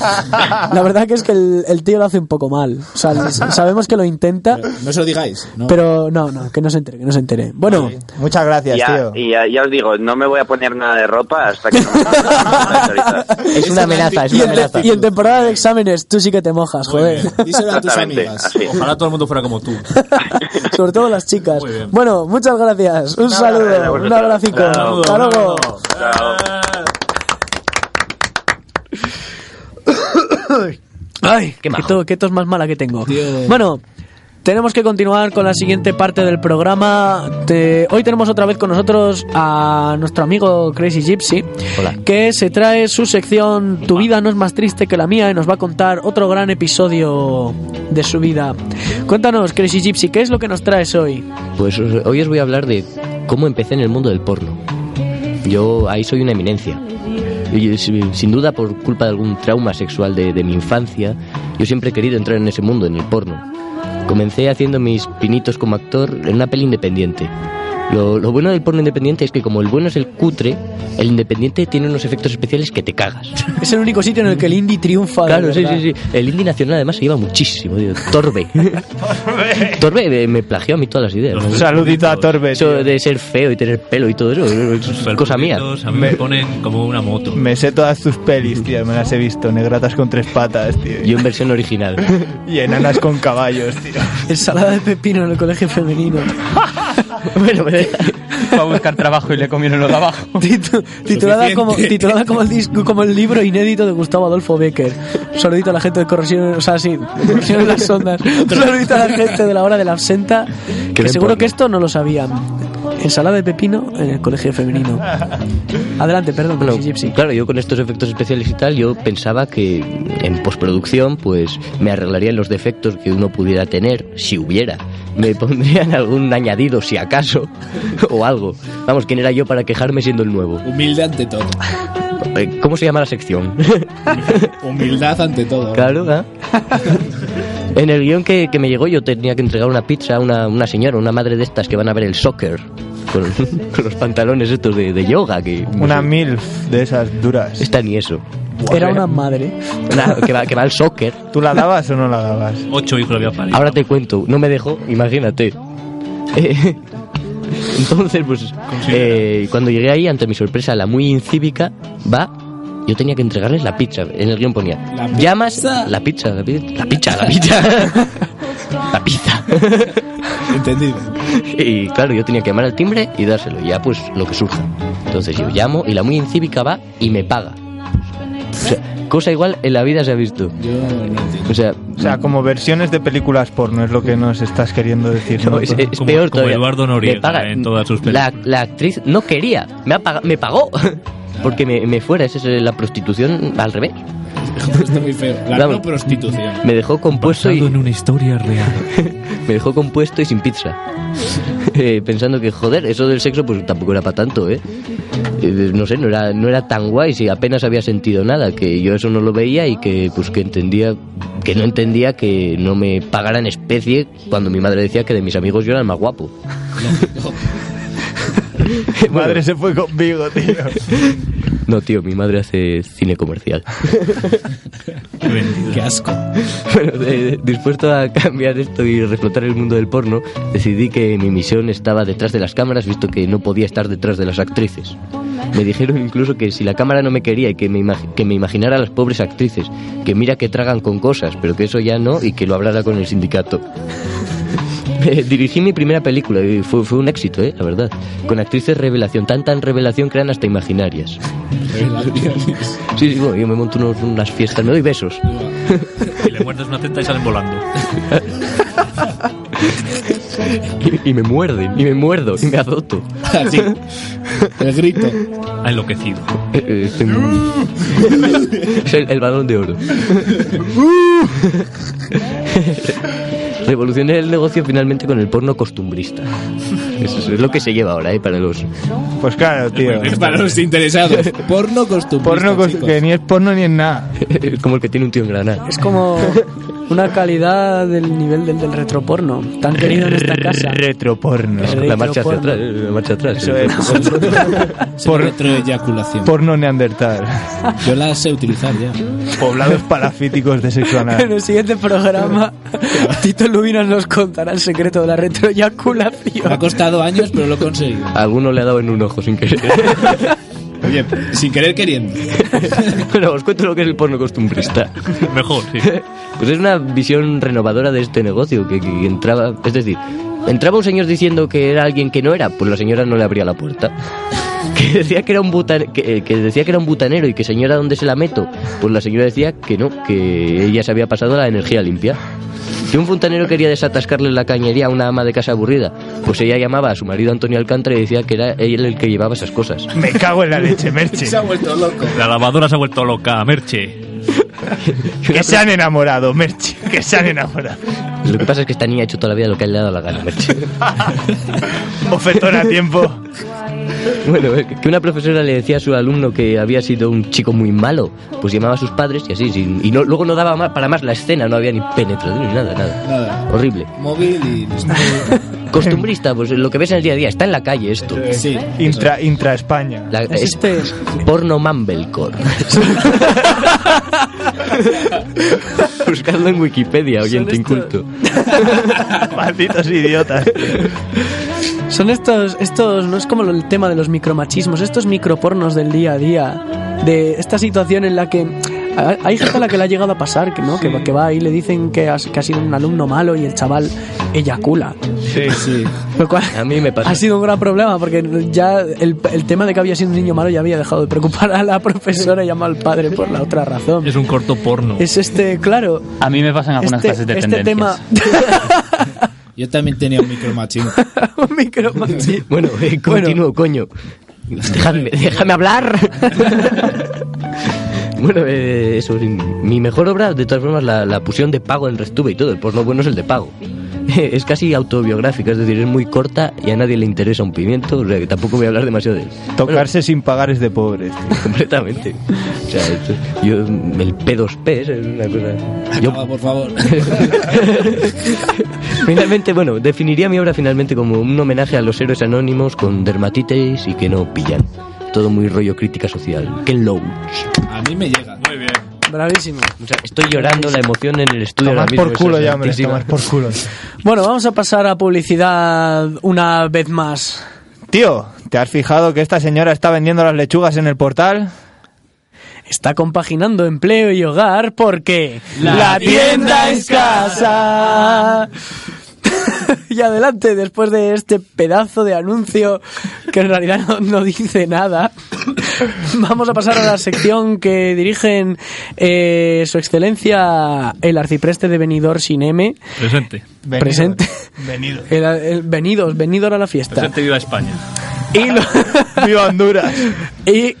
la verdad que es que el, el tío lo hace un poco mal. O sea, sabemos que lo intenta, No se lo digáis. No. pero no, no, que no se entere, que no se entere. Bueno, Muchas gracias, Ya, tío. y ya, ya os digo, no me voy a poner nada de ropa hasta que no me *laughs* Es una amenaza, es una en, amenaza. y en temporada de exámenes tú sí que te mojas, joder. Díselo a tus amigas. así. Ojalá todo el mundo fuera como tú. *laughs* Sobre todo las chicas. Bueno, muchas gracias. Un saludo, un. Chao. Hasta luego. Chao. Ay, Qué qué, to- qué tos más mala que tengo. Tío. Bueno, tenemos que continuar con la siguiente parte del programa. Te- Hoy tenemos otra vez con nosotros a nuestro amigo Crazy Gypsy, Hola. que se trae su sección Tu vida no es más triste que la mía y nos va a contar otro gran episodio de su vida. Cuéntanos, Crazy Gypsy, ¿qué es lo que nos traes hoy? Pues hoy os voy a hablar de cómo empecé en el mundo del porno. Yo ahí soy una eminencia. Y, sin sin duda por culpa de algún trauma sexual de, de mi infancia, yo siempre he querido entrar en ese mundo, en el porno. Comencé haciendo mis pinitos como actor en una peli independiente. Lo, lo bueno del porno independiente es que como el bueno es el cutre, el independiente tiene unos efectos especiales que te cagas. Es el único sitio en el que el indie triunfa. Claro, sí, sí, sí. El indie nacional además se lleva muchísimo, tío. Torbe. *laughs* Torbe eh, me plagió a mí todas las ideas. Un saludito a Torbe. Eso tío. de ser feo y tener pelo y todo eso, es cosa mía. A mí me ponen como una moto. Me sé todas tus pelis, tío. Me las he visto. Negratas con tres patas, tío. Yo en versión original. *laughs* Y enanas con caballos, tío. *laughs* Ensalada de pepino en el colegio femenino. bueno, me *laughs* Fue a buscar trabajo y le comieron lo de abajo. *laughs* Titu- titulada, como, titulada como, el disco, como el libro inédito de Gustavo Adolfo Becker. Saludito a la gente de Corrosión, o sea, sí, Corrosión en las ondas. Saludito a la gente de la hora de la absenta, que seguro que esto no lo sabían. Ensalada de pepino en el colegio femenino. Adelante, perdón, Bueno, Gypsy Gypsy. claro, yo con estos efectos especiales y tal, yo pensaba que en postproducción, pues me arreglarían los defectos que uno pudiera tener, si hubiera. Me pondrían algún añadido, si acaso, *laughs* o algo. Vamos, ¿quién era yo para quejarme siendo el nuevo? Humilde ante todo. *laughs* Eh, ¿Cómo se llama la sección? *laughs* Humildad ante todo. Claro, ¿eh? *laughs* En el guion que, que me llegó yo tenía que entregar una pizza a una, una señora, una madre de estas que van a ver el soccer. Con, *laughs* con los pantalones estos de, de yoga que... no Una sé. MILF de esas duras. Esta ni eso. Era una madre. Nada, que, va, que va al soccer. ¿Tú la dabas o no la dabas? Ocho hijos había parido. Ahora te cuento, no me dejó, imagínate. Eh, *laughs* entonces, pues, eh, cuando llegué ahí, ante mi sorpresa, la muy incívica va. Yo tenía que entregarles la pizza. En el guion ponía: Llamas. La pizza, la pizza, la pizza, la pizza. *laughs* la pizza. *laughs* Entendido. Y claro, yo tenía que llamar al timbre y dárselo. Y ya, pues, lo que surja. Entonces yo llamo y la muy incívica va y me paga. O sea, cosa igual en la vida se ha visto. O sea, O sea, como versiones de películas porno es lo que nos estás queriendo decir. No, ¿no? es, es peor todavía. Eduardo Noriega paga- en todas sus la, la actriz no quería, me, ha paga- me pagó. *laughs* Porque me, me fuera, esa es la prostitución al revés. *laughs* Está muy feo. La no prostitución. Me dejó compuesto y, en una historia real. *laughs* me dejó compuesto y sin pizza. *laughs* Eh, pensando que, joder, eso del sexo pues tampoco era para tanto, ¿eh? Eh, No sé, no era, no era tan guay si apenas había sentido nada, que yo eso no lo veía y que pues que entendía, que no entendía que no me pagara en especie cuando mi madre decía que de mis amigos yo era el más guapo. Madre se fue conmigo, tío. No, tío, mi madre hace cine comercial. *laughs* Qué asco. *laughs* Bueno, eh, dispuesto a cambiar esto y reflotar el mundo del porno, decidí que mi misión estaba detrás de las cámaras, visto que no podía estar detrás de las actrices. Me dijeron incluso que si la cámara no me quería y que me, que me imaginara a las pobres actrices, que mira que tragan con cosas, pero que eso ya no y que lo hablara con el sindicato. *laughs* Eh, Dirigí mi primera película y fue, fue un éxito, eh, la verdad. Con actrices revelación, tan tan revelación que eran hasta imaginarias. Sí, sí, bueno, yo me monto unos- unas fiestas, me doy besos. Y le muerdes una teta y salen volando. *laughs* Y, y me muerden, y me muerdo, y me azoto. Así. El grito. Ha enloquecido. Eh, eh, *laughs* es el, el balón de oro. Revolucioné el negocio finalmente con el porno costumbrista. *laughs* Eso es lo que se lleva ahora, ¿eh? Para los... Pues claro, tío. Para los interesados. *laughs* Porno costumbrista. Porno cos- chicos. que ni es porno ni es nada. *laughs* como el que tiene un tío en Granada. Es como una calidad del nivel del, del retroporno, tan querido en esta casa. Retroporno. La marcha hacia atrás, la marcha atrás. Eso es. *laughs* Por retroeyaculación. Porno neandertal. Yo la sé utilizar ya. Poblados parafíticos de sexo En anal. el siguiente programa, Tito Lubinas nos contará el secreto de la Me ha retroeyaculación. costado años, pero lo he conseguido. A Alguno le ha dado en un ojo sin querer. *laughs* Oye, sin querer queriendo. *laughs* Bueno, os cuento lo que es el porno costumbrista. Mejor, sí. *laughs* Pues es una visión renovadora de este negocio que, que entraba, es decir, entraba un señor diciendo que era alguien que no era, pues la señora no le abría la puerta. *laughs* Que decía que era un butan- que, eh, que decía que era un butanero y que señora dónde se la meto, pues la señora decía que no, que ella se había pasado la energía limpia. Que un fontanero quería desatascarle la cañería a una ama de casa aburrida, pues ella llamaba a su marido Antonio Alcántara y decía que era él el que llevaba esas cosas. Me cago en la leche, Merche. Se ha vuelto loco. La lavadora se ha vuelto loca, Merche. Que se han enamorado, Merche. Que se han enamorado. Lo que pasa es que esta niña ha hecho toda la vida lo que le ha dado la gana, Merche. *laughs* Ofertón a tiempo. *laughs* Bueno, eh, que una profesora le decía a su alumno que había sido un chico muy malo, pues llamaba a sus padres y así, sin- y no, luego no daba más, para más la escena, no había ni penetración ni nada, nada. Nada. Horrible. Móvil y. *laughs* Costumbrista, pues lo que ves en el día a día, está en la calle esto. Sí. Intra, intra España. La- Es es este. porno mumblecore. *laughs* Buscadlo en Wikipedia, oyente inculto. Malditos idiotas. Son estos, estos, no es como el tema de los micromachismos, estos micropornos del día a día, de esta situación en la que hay gente a la que le ha llegado a pasar, que no, que, va- que va ahí y le dicen que, has- que ha sido un alumno malo y el chaval eyacula. Sí, sí. Lo cual A mí me pasa. ha sido un gran problema porque ya el, el tema de que había sido un niño malo ya había dejado de preocupar a la profesora y llamado al padre por la otra razón. Es un corto porno. Es este, claro, A mí me pasan algunas este, clases de este tema... *laughs* Yo también tenía un micro machín. *laughs* un micro machín. *laughs* Bueno, eh, continúo, coño. Déjame, déjame hablar. *laughs* bueno, eh, eso, mi mejor obra, de todas formas, la, la pusieron de pago en Restuve y todo. El porno bueno es el de pago. Es casi autobiográfica, es decir, es muy corta y a nadie le interesa un pimiento, o sea que tampoco voy a hablar demasiado de él. Tocarse sin pagar es de pobres. Completamente. O sea, esto- yo, el P2P es una cosa... Yo, Acaba, por favor. Finalmente, bueno, definiría mi obra finalmente como un homenaje a los héroes anónimos con dermatitis y que no pillan. Todo muy rollo crítica social. Ken Loach. A mí me llega. Muy bien. Bravísimo. O sea, estoy llorando la emoción en el estudio. Mismo, por culo ya, hombre, tomar por culo. *laughs* Bueno, vamos a pasar a publicidad una vez más. Tío, ¿te has fijado que esta señora está vendiendo las lechugas en el portal? Está compaginando empleo y hogar porque La tienda es casa. *laughs* y adelante, después de este pedazo de anuncio que en realidad no, no dice nada, *coughs* vamos a pasar a la sección que dirigen eh, Su Excelencia el Arcipreste de Benidorm sin M. Presente. Presente. Venido. El, el- venidos, venidos a la fiesta. Presente viva España. Y lo- *laughs* ¡Viva Honduras! *laughs* y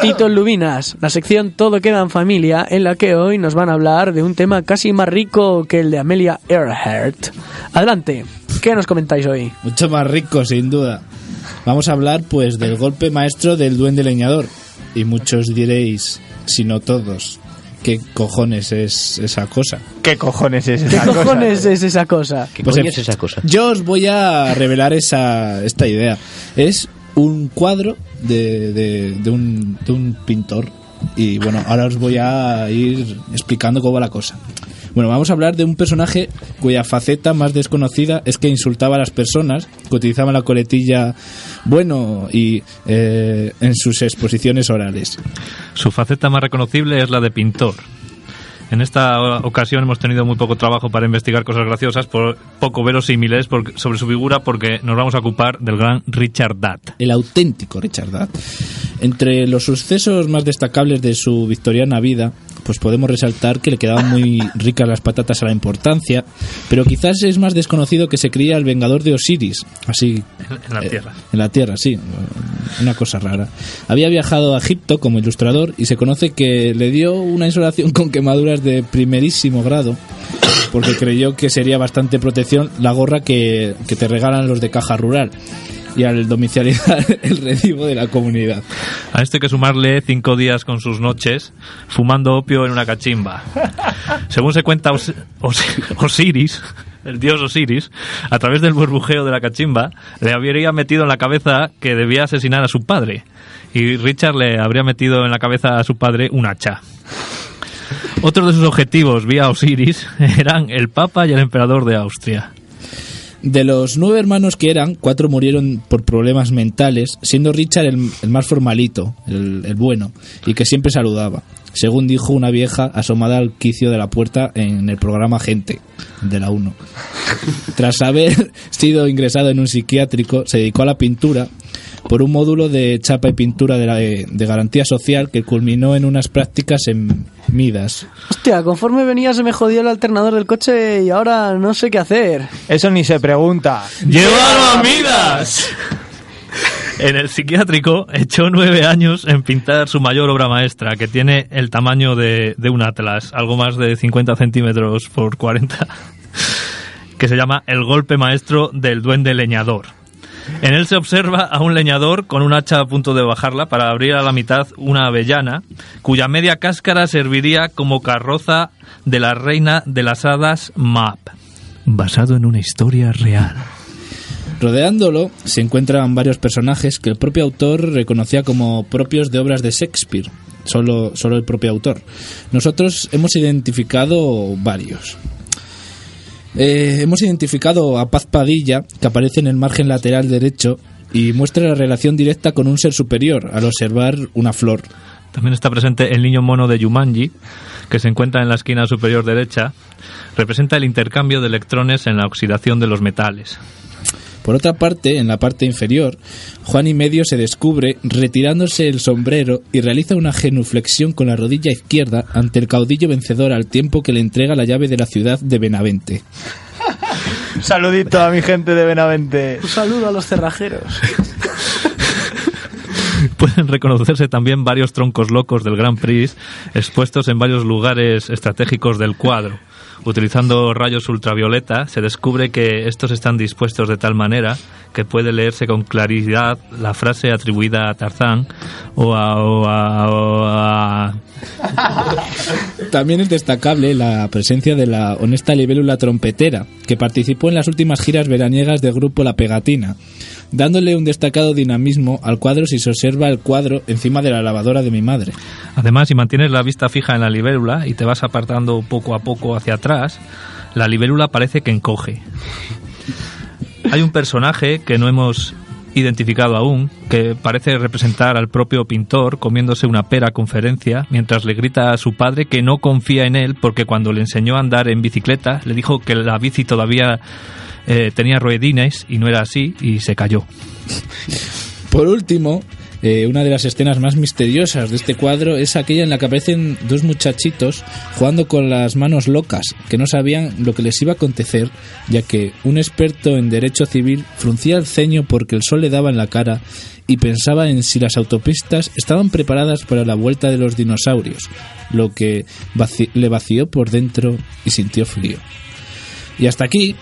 Tito *laughs* Lubinas, la sección Todo queda en familia, en la que hoy nos van a hablar de un tema casi más rico que el de Amelia Earhart. Adelante, ¿qué nos comentáis hoy? Mucho más rico, sin duda. Vamos a hablar, pues, del golpe maestro del duende leñador. Y muchos diréis, si no todos, ¿qué cojones es esa cosa? ¿Qué cojones es ¿Qué esa cosa? cojones es esa cosa? ¿Qué Pues coño es esa cosa? Yo os voy a revelar esa, esta idea. Es un cuadro de, de, un, de un pintor. Y bueno, ahora os voy a ir explicando cómo va la cosa. Bueno, vamos a hablar de un personaje cuya faceta más desconocida es que insultaba a las personas, que utilizaba la coletilla bueno y eh, en sus exposiciones orales. Su faceta más reconocible es la de pintor. En esta ocasión hemos tenido muy poco trabajo para investigar cosas graciosas, por, poco verosímiles sobre su figura, porque nos vamos a ocupar del gran Richard Datt. el auténtico Richard Datt. Entre los sucesos más destacables de su victoriana vida, pues podemos resaltar que le quedaban muy *laughs* ricas las patatas a la importancia, pero quizás es más desconocido que se creía el vengador de Osiris, así En la eh, tierra. en la tierra, sí, una cosa rara. Había viajado a Egipto como ilustrador y se conoce que le dio una insolación con quemaduras de primerísimo grado porque creyó que sería bastante protección la gorra que, que te regalan los de caja rural y al domiciliar *laughs* el recibo de la comunidad. A hay que sumarle cinco días con sus noches fumando opio en una cachimba. Según se cuenta Os- Os- Osiris, el dios Osiris, a través del burbujeo de la cachimba, le habría metido en la cabeza que debía asesinar a su padre. Y Richard le habría metido en la cabeza a su padre un hacha. Otros de sus objetivos vía Osiris *laughs* eran el Papa y el Emperador de Austria. De los nueve hermanos que eran, cuatro murieron por problemas mentales, siendo Richard el, el más formalito, el, el bueno, y que siempre saludaba, según dijo una vieja asomada al quicio de la puerta en el programa Gente, de la 1. *laughs* Tras haber sido ingresado en un psiquiátrico, se dedicó a la pintura por un módulo de chapa y pintura de, la- de garantía social que culminó en unas prácticas en Midas. Hostia, conforme venía se me jodió el alternador del coche y ahora no sé qué hacer. Eso ni se pregunta. ¡Llévalo a *laughs* Midas! En el psiquiátrico echó nueve años en pintar su mayor obra maestra, que tiene el tamaño de, de un atlas, algo más de 50 centímetros por 40, que se llama El golpe maestro del duende leñador. En él se observa a un leñador con un hacha a punto de bajarla para abrir a la mitad una avellana, cuya media cáscara serviría como carroza de la reina de las hadas Map, basado en una historia real. Rodeándolo se encuentran varios personajes que el propio autor reconocía como propios de obras de Shakespeare, solo, solo el propio autor. Nosotros hemos identificado varios. Eh, hemos identificado a Paz Padilla, que aparece en el margen lateral derecho y muestra la relación directa con un ser superior al observar una flor. También está presente el niño mono de Yumanji, que se encuentra en la esquina superior derecha. Representa el intercambio de electrones en la oxidación de los metales. Por otra parte, en la parte inferior, Juan y medio se descubre retirándose el sombrero y realiza una genuflexión con la rodilla izquierda ante el caudillo vencedor al tiempo que le entrega la llave de la ciudad de Benavente. *laughs* Saludito a mi gente de Benavente. Un saludo a los cerrajeros. *laughs* Pueden reconocerse también varios troncos locos del Grand Prix expuestos en varios lugares estratégicos del cuadro. Utilizando rayos ultravioleta, se descubre que estos están dispuestos de tal manera que puede leerse con claridad la frase atribuida a Tarzán o a, También es destacable la presencia de la honesta libélula trompetera, que participó en las últimas giras veraniegas del grupo La Pegatina, dándole un destacado dinamismo al cuadro si se observa el cuadro encima de la lavadora de mi madre. Además, si mantienes la vista fija en la libélula y te vas apartando poco a poco hacia atrás, la libélula parece que encoge. Hay un personaje que no hemos identificado aún, que parece representar al propio pintor comiéndose una pera conferencia mientras le grita a su padre que no confía en él porque cuando le enseñó a andar en bicicleta le dijo que la bici todavía eh, tenía ruedines y no era así y se cayó. Por último, eh, una de las escenas más misteriosas de este cuadro es aquella en la que aparecen dos muchachitos jugando con las manos locas, que no sabían lo que les iba a acontecer, ya que un experto en derecho civil fruncía el ceño porque el sol le daba en la cara y pensaba en si las autopistas estaban preparadas para la vuelta de los dinosaurios, lo que le vació por dentro y sintió frío. Y hasta aquí,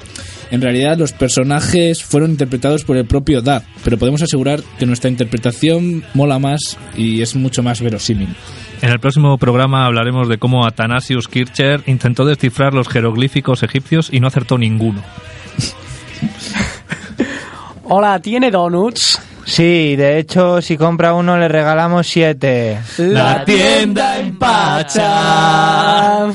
en realidad los personajes fueron interpretados por el propio Dab, pero podemos asegurar que nuestra interpretación mola más y es mucho más verosímil. En el próximo programa hablaremos de cómo Athanasius Kircher intentó descifrar los jeroglíficos egipcios y no acertó ninguno. *laughs* Hola, ¿tiene donuts? Sí, de hecho, si compra uno le regalamos siete. La tienda en Pacha.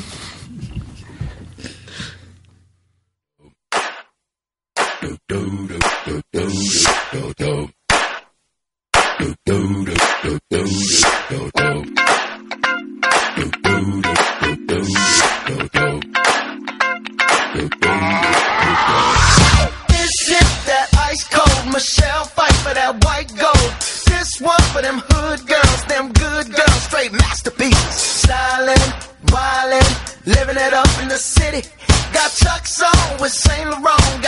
Living it up in the city. Got Chuck's on with Saint Laurent.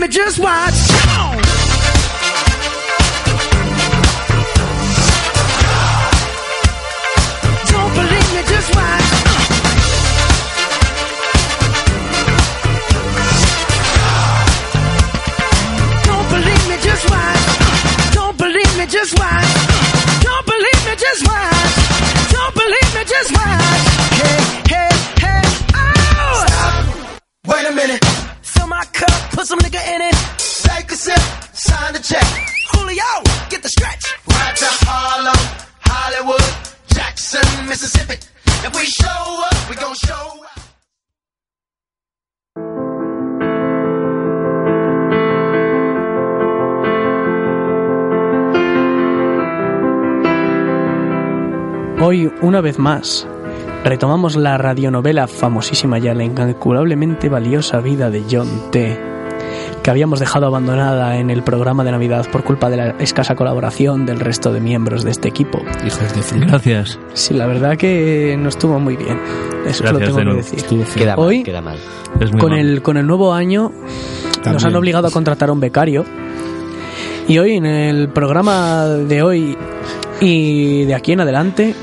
me, just watch. Don't believe me, just watch. Don't believe me, just watch. Don't believe me, just watch. Don't believe me, just watch. Don't believe me, just watch. Hey, hey, hey, oh! Stop. Wait a minute. Cup, put some nigga in it. Take a sip, sign the check. Julio, get the stretch. Right to Harlem, Hollywood, Jackson, Mississippi. If we show up, we gon' show up. Hoy, una vez más, retomamos la radionovela famosísima ya, la incalculablemente valiosa vida de John T., que habíamos dejado abandonada en el programa de Navidad por culpa de la escasa colaboración del resto de miembros de este equipo. Hijos de fruta. Gracias. Sí, la verdad que no estuvo muy bien. Eso Gracias lo tengo de que decir. Queda mal, Hoy, queda mal. Es muy con mal. el, con el nuevo año, nos han obligado a contratar a un becario. Y hoy, en el programa de hoy y de aquí en adelante,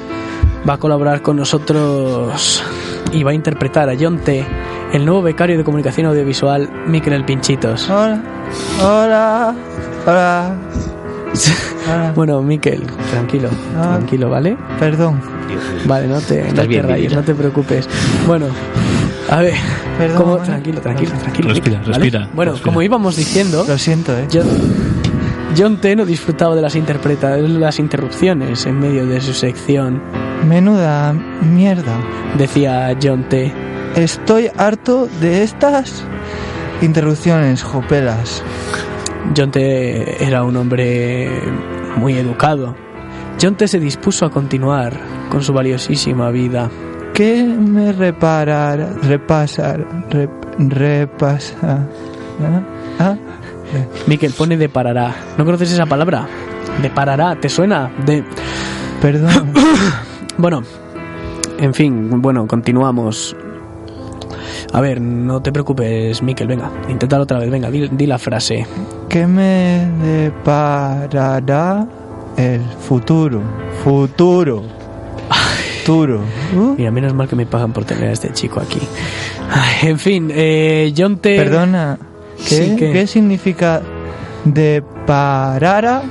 va a colaborar con nosotros y va a interpretar a John T., el nuevo becario de comunicación audiovisual, Miquel El Pinchitos. Hola, hola, hola. *laughs* Bueno, Miquel, tranquilo, Ah. tranquilo, ¿vale? Perdón. Vale, no te, no te bien, rayes, no te preocupes. Bueno, a ver, Perdón, como- tranquilo, tranquilo, tranquilo. Respira, ¿vale? respira, Bueno, respira. como íbamos diciendo, Lo siento, eh. John, John T no disfrutaba de las interpreta- las interrupciones en medio de su sección Menuda mierda. Decía John T. Estoy harto de estas interrupciones, jopelas. John T. era un hombre muy educado. John T. se dispuso a continuar con su valiosísima vida. ¿Qué me reparar, repasar, rep- repasar? ¿Ah? ¿Ah? Miquel pone de parará. ¿No conoces esa palabra? De parará, ¿te suena? De... Perdón. *coughs* bueno, en fin, bueno, continuamos. A ver, no te preocupes, Miquel, venga, inténtalo otra vez, venga, di, di la frase. ¿Qué me deparará el futuro? Futuro. Futuro. Mira, menos mal que me pagan por tener a este chico aquí. Ay, en fin, eh, John T. Perdona, ¿qué, Sí, ¿qué? ¿qué significa deparara?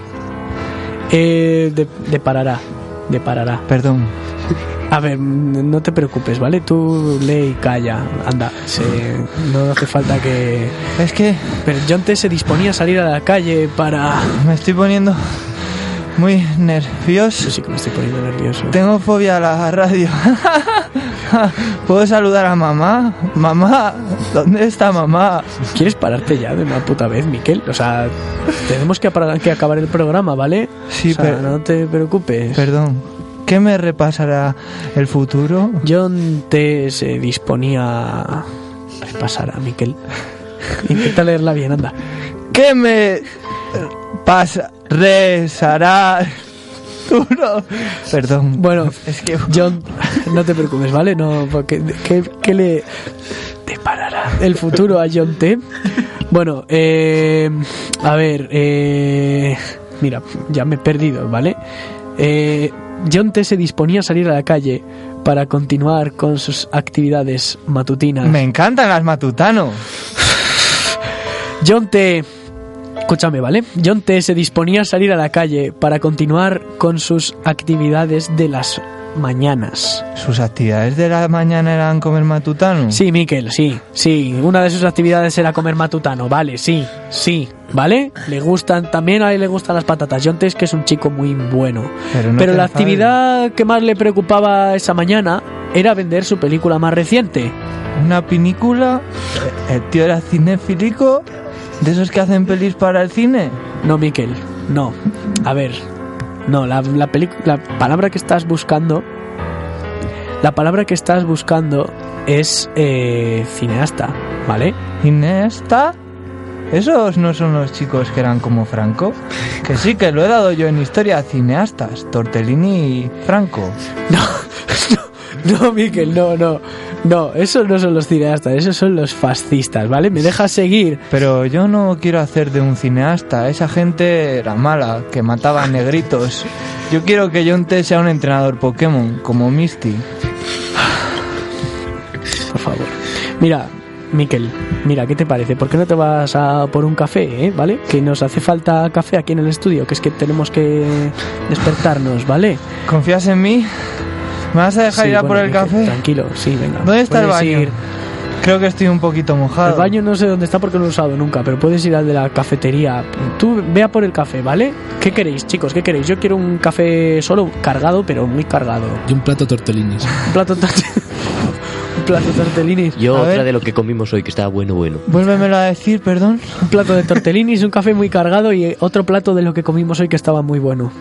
Eh, de, de parará, de parará. Perdón. A ver, no te preocupes, ¿vale? Tú lee y calla. Anda, se- no hace falta que... Es que... Pero John T. se disponía a salir a la calle para... Me estoy poniendo muy nervioso. Yo sí que me estoy poniendo nervioso. Tengo fobia a la radio. *laughs* *laughs* ¿Puedo saludar a mamá? Mamá, ¿dónde está mamá? ¿Quieres pararte ya de una puta vez, Miquel? O sea, tenemos que, que acabar el programa, ¿vale? Sí, O sea, pero- no te preocupes. Perdón. ¿Qué me repasará el futuro? John T. se disponía a repasar a Miquel. *laughs* Intenta leerla bien, anda. ¿Qué me pasa? Perdón. Bueno, es que *laughs* John, no te preocupes, ¿vale? No, porque ¿qué, qué le deparará el futuro a John T? Bueno, eh, a ver, eh, mira, ya me he perdido, ¿vale? Eh, John T se disponía a salir a la calle para continuar con sus actividades matutinas. me encantan las matutano. John T. Escúchame, ¿vale? John T. se disponía a salir a la calle para continuar con sus actividades de las mañanas. ¿Sus actividades de la mañana eran comer matutano? Sí, Miquel, sí, sí. Una de sus actividades era comer matutano, vale, sí, sí, ¿vale? Le gustan, también a él le gustan las patatas. John T. es que es un chico muy bueno. Pero, no Pero te la actividad que más le preocupaba esa mañana era vender su película más reciente. Una pinícula. El tío era cinefílico. ¿De esos que hacen pelis para el cine? No, Miquel, no. A ver, no, la, la, la palabra que estás buscando. La palabra que estás buscando es eh, cineasta, ¿vale? ¿Cineasta? ¿Esos no son los chicos que eran como Franco? Que sí, que lo he dado yo en historia. Cineastas. Tortellini y Franco. *laughs* No, *laughs* Miquel, no, no. No, esos no son los cineastas, esos son los fascistas, ¿vale? ¿Me dejas seguir? Pero yo no quiero hacer de un cineasta. Esa gente era mala, que mataba a negritos. *laughs* Yo quiero que John T sea un entrenador Pokémon, como Misty. Por favor. Mira, Miquel, mira, ¿qué te parece? ¿Por qué no te vas a por un café, eh? ¿Vale? Que nos hace falta café aquí en el estudio, que es que tenemos que despertarnos, ¿vale? ¿Confías en mí? ¿Me vas a dejar Sí, ir a bueno, por el café? Tranquilo, sí, venga. ¿Dónde está el baño? ir- Creo que estoy un poquito mojado. El baño no sé dónde está porque no lo he usado nunca, pero puedes ir al de la cafetería. Tú ve a por el café, ¿vale? ¿Qué queréis, chicos? ¿Qué queréis? Yo quiero un café solo cargado, pero muy cargado. Y un plato tortellinis. *laughs* Un plato torte- *laughs* un plato de tortellinis. Yo A otra ver, de lo que comimos hoy, que estaba bueno, bueno. Vuélvemelo a decir, perdón. Un plato de tortellinis, un café muy cargado y otro plato de lo que comimos hoy que estaba muy bueno.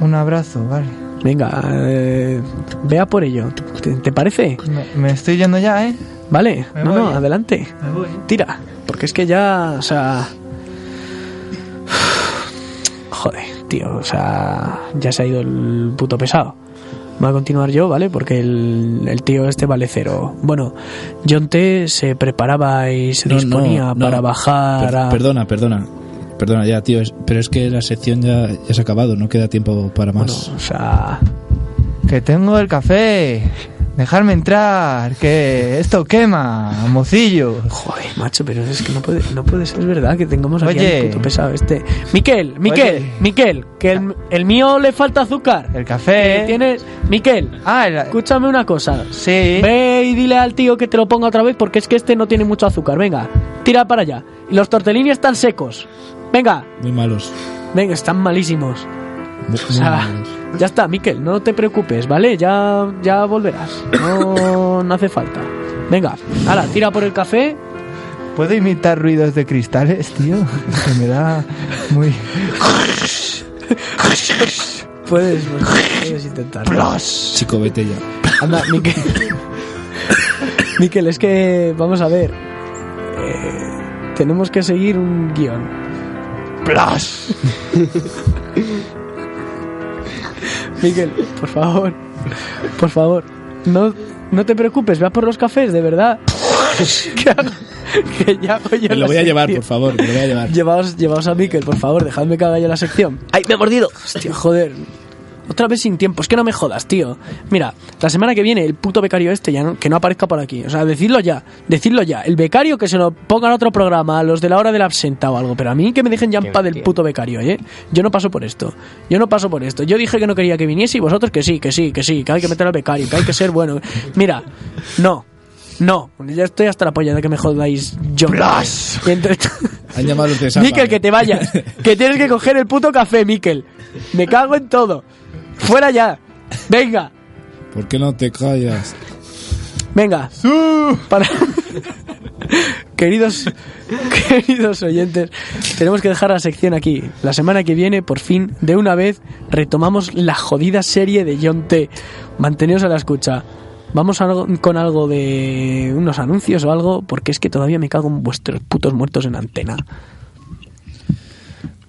Un abrazo, vale. Venga, eh, vea por ello. ¿Te, te parece? Me, me estoy yendo ya, ¿eh? Vale, Me no, voy. no, adelante. Me voy. Tira, porque es que ya, o sea... Joder, tío, o sea, ya se ha ido el puto pesado. Voy a continuar yo, ¿vale? Porque el, el tío este vale cero. Bueno, John T se preparaba y se No, no, disponía no. para bajar Per- a... Perdona, perdona. Perdona ya, tío. es- pero es que la sección ya, ya se ha acabado. No queda tiempo para más. Bueno, o sea... Que tengo el café. Dejarme entrar, que esto quema, mocillo. Joder, macho, pero es que no puede, no puede ser verdad que tengamos aquí Oye. al puto pesado este. Miquel, Miquel, Oye. Miquel, que el, el mío le falta azúcar. El café. Tienes, Miquel, Ah, el- escúchame una cosa. sí. Ve y dile al tío que te lo ponga otra vez porque es que este no tiene mucho azúcar. Venga, tira para allá. Y los tortellini están secos. Venga, Muy malos. venga, están malísimos. Muy, O sea, muy malos. Ya está, Miquel, no te preocupes, ¿vale? Ya, ya volverás. No, *laughs* no hace falta. Venga, ahora, tira por el café. ¿Puedo imitar ruidos de cristales, tío? Que me da muy... *laughs* Puedes, puedes intentar. Chico, vete ya. Anda, Miquel. *laughs* Miquel, es que, vamos a ver. Eh, tenemos que seguir un guion. ¡Plas! Miquel, por favor. Por favor. No, no te preocupes, ve a por los cafés, de verdad. *laughs* ¿Qué hago? Que ya hago yo Me lo voy a llevar, por favor, me lo voy a llevar. Llevaos, llevaos a Miquel, por favor, dejadme que haga yo la sección. ¡Ay, me ha mordido! Hostia, joder. Otra vez sin tiempo, es que no me jodas, tío. Mira, la semana que viene el puto becario este ya no, que no aparezca por aquí. O sea, decidlo ya, decidlo ya. El becario que se lo ponga en otro programa, a los de la hora de la absenta o algo. Pero a mí que me dejen ya en paz del puto becario, ¿eh? Yo no paso por esto. Yo no paso por esto. Yo dije que no quería que viniese y vosotros que sí, que sí, que sí, que hay que meter al becario, que hay que ser bueno. Mira, no. No, ya estoy hasta la polla de que me jodáis yo. Entre- *laughs* Han llamado. Miquel, que te vayas. que tienes que coger el puto café, Miquel. Me cago en todo. Fuera ya. Venga, ¿Por qué no te callas? venga. Para... *laughs* queridos, queridos oyentes, tenemos que dejar la sección aquí. La semana que viene, por fin, de una vez, retomamos la jodida serie de John T. Manteneos a la escucha. Vamos a con algo de unos anuncios o algo, porque es que todavía me cago en vuestros putos muertos en antena.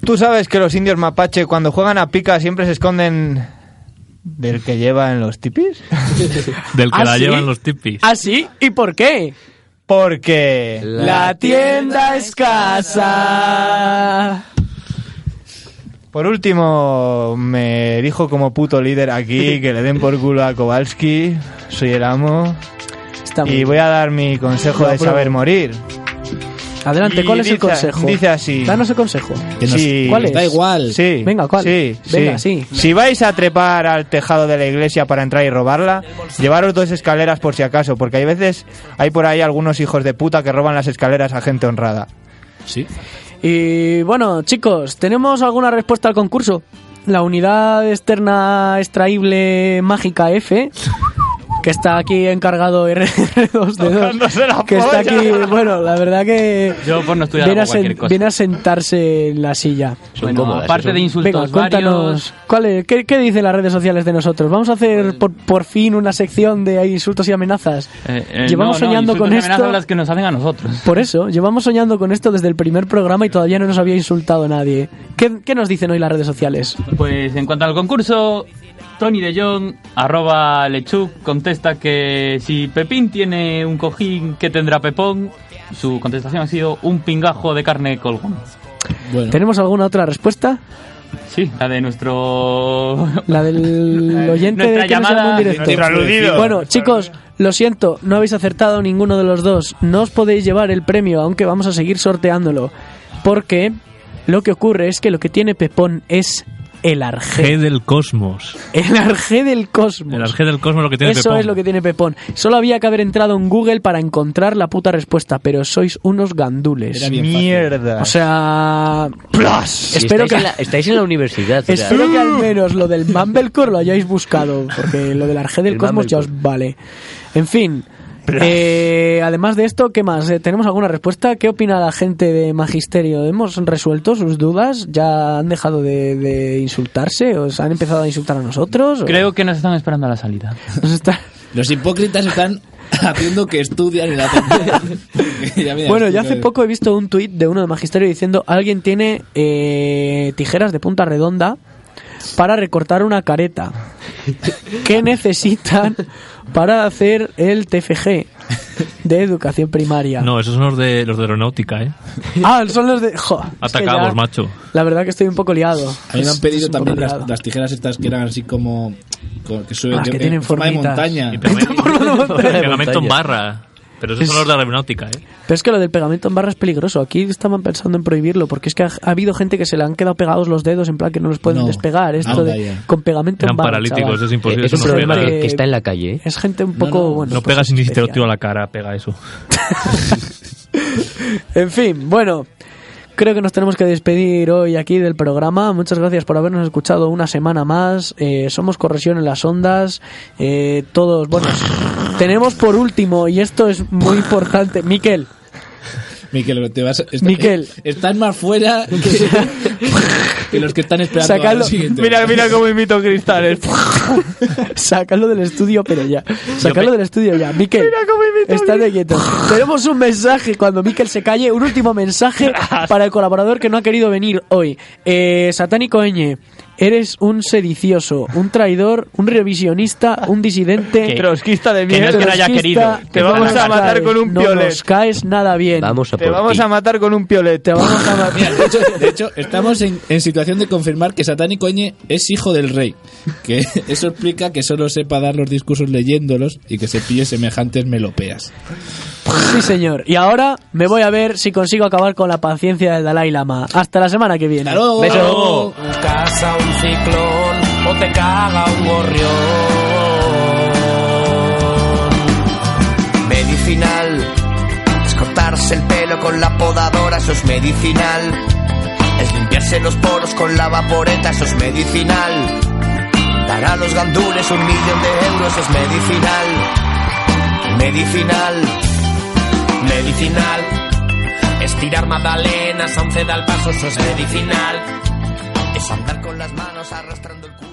Tú sabes que los indios mapache cuando juegan a pica siempre se esconden del que llevan los tipis. *laughs* Del que ¿Ah, la sí? llevan los tipis. ¿Ah, sí? ¿Y por qué? Porque La tienda es casa. Por último, me dijo como puto líder aquí *laughs* que le den por culo a Kowalski. Soy el amo. y bien. voy a dar mi consejo de saber morir. Adelante, Y ¿cuál es el consejo? Dice así. Danos el consejo. Sí. ¿Cuál es? Da igual. Sí. Venga, ¿cuál? Sí, Venga, sí. Si vais a trepar al tejado de la iglesia para entrar y robarla, llevaros dos escaleras por si acaso, porque hay veces, hay por ahí algunos hijos de puta que roban las escaleras a gente honrada. Sí. Y bueno, chicos, ¿tenemos alguna respuesta al concurso? La unidad externa extraíble mágica F, que está aquí encargado R2D2, *laughs* que está aquí, bueno, la verdad que Yo por no estudiar viene a, sen- cosa. viene a sentarse en la silla. Bueno, aparte de insultos Venga, cuéntanos, varios... ¿cuál es- qué, qué dicen las redes sociales de nosotros? ¿Vamos a hacer por, por fin una sección de insultos y amenazas? eh, eh, Llevamos no, no, soñando con y amenazas esto... las que nos hacen a nosotros. Por eso, llevamos soñando con esto desde el primer programa y todavía no nos había insultado nadie. ¿Qué, qué nos dicen hoy las redes sociales? Pues en cuanto al concurso, Tony de Jong, arroba Lechuk, contesta que si Pepín tiene un cojín, ¿qué tendrá Pepón? Su contestación ha sido un pingajo de carne colgón. ¿Tenemos alguna otra respuesta? Sí, la de nuestro... La del *laughs* oyente Nuestra de que llamada- directo. Nuestro aludido. Bueno, chicos, lo siento, no habéis acertado ninguno de los dos. No os podéis llevar el premio, aunque vamos a seguir sorteándolo. Porque lo que ocurre es que lo que tiene Pepón es el arjé. Del cosmos. El arjé del cosmos. El arjé del cosmos lo que tiene Eso Pepón. es lo que tiene Pepón. Solo había que haber entrado en Google para encontrar la puta respuesta, pero sois unos gandules. Era bien fácil. Mierda. O sea, Si espero estáis, que en la, estáis en la universidad. Espero que al menos lo del Mumblecore lo hayáis buscado, porque lo del Arge del El Cosmos ya os vale. En fin, eh, además de esto, ¿qué más? Eh, ¿Tenemos alguna respuesta? ¿Qué opina la gente de Magisterio? ¿Hemos resuelto sus dudas? ¿Ya han dejado de, de insultarse? ¿Os han empezado a insultar a nosotros? ¿O- Creo que nos están esperando a la salida. nos está- Los hipócritas están *laughs* haciendo que estudian y la *laughs* Ya Bueno, yo hace poco he visto un tuit de uno de Magisterio diciendo alguien tiene eh, tijeras de punta redonda para recortar una careta. ¿Qué necesitan para hacer el TFG de educación primaria? No, esos son los de, los de aeronáutica, ¿eh? Ah, son los de... jo, es que Atacados, ya- macho. La verdad que estoy un poco liado. A mí me han pedido también las, las tijeras estas que eran así como... como que suben Ah, que en tienen forma de montaña. Y pegamento, *laughs* pegamento en barra. Pero esos son los de aeronáutica, ¿eh? Pero es que lo del pegamento en barra es peligroso. Aquí estaban pensando en prohibirlo porque es que ha, ha habido gente que se le han quedado pegados los dedos en plan que no los pueden No. despegar. Esto de con pegamento Eran en barra. paralíticos, chaval. es imposible, Es un eso no problema pega. que, que está en la calle. ¿eh? Es gente un poco... bueno, no pues pega sin especial. ni te lo tiro a la cara, pega eso. *laughs* En fin, bueno. Creo que nos tenemos que despedir hoy aquí del programa. Muchas gracias por habernos escuchado una semana más. Eh, somos Corresión en las Ondas. Eh, todos, bueno, tenemos por último, y esto es muy importante, Miquel. Miquel, te vas, est- Miquel. estás más fuera que, que los que están esperando siguiente. Mira, mira cómo imito cristales. *laughs* Sácalo del estudio, pero ya. Sácalo del estudio ya. Miquel, imito estate quieto. Tenemos un mensaje cuando Miquel se calle. Un último mensaje *laughs* para el colaborador que no ha querido venir hoy. Eh, Satánico Eñe, eres un sedicioso, un traidor, un revisionista, un disidente. Trotskista de Que no es que no haya querido. Te vamos a matar con un no piolet. nos caes nada bien. Vamos a Te por vamos ti. a matar con un piolet. Te vamos a *laughs* matar. Mira, de, hecho, de hecho, estamos en, en situación de confirmar que Satánico Eñe es hijo del rey. Que *laughs* eso explica que solo sepa dar los discursos leyéndolos y que se pille semejantes melopeas. Sí, señor. Y ahora me voy a ver si consigo acabar con la paciencia del Dalai Lama. Hasta la semana que viene. Hasta luego. Beso. Un ciclón o te caga un gorrión. Medicinal es cortarse el pelo con la podadora, eso es medicinal. Es limpiarse los poros con la vaporeta, eso es medicinal. Dar a los gandules un millón de euros, es medicinal. Medicinal, medicinal. Estirar magdalenas a un cedal paso, eso es medicinal. Es andar con las manos arrastrando el culo.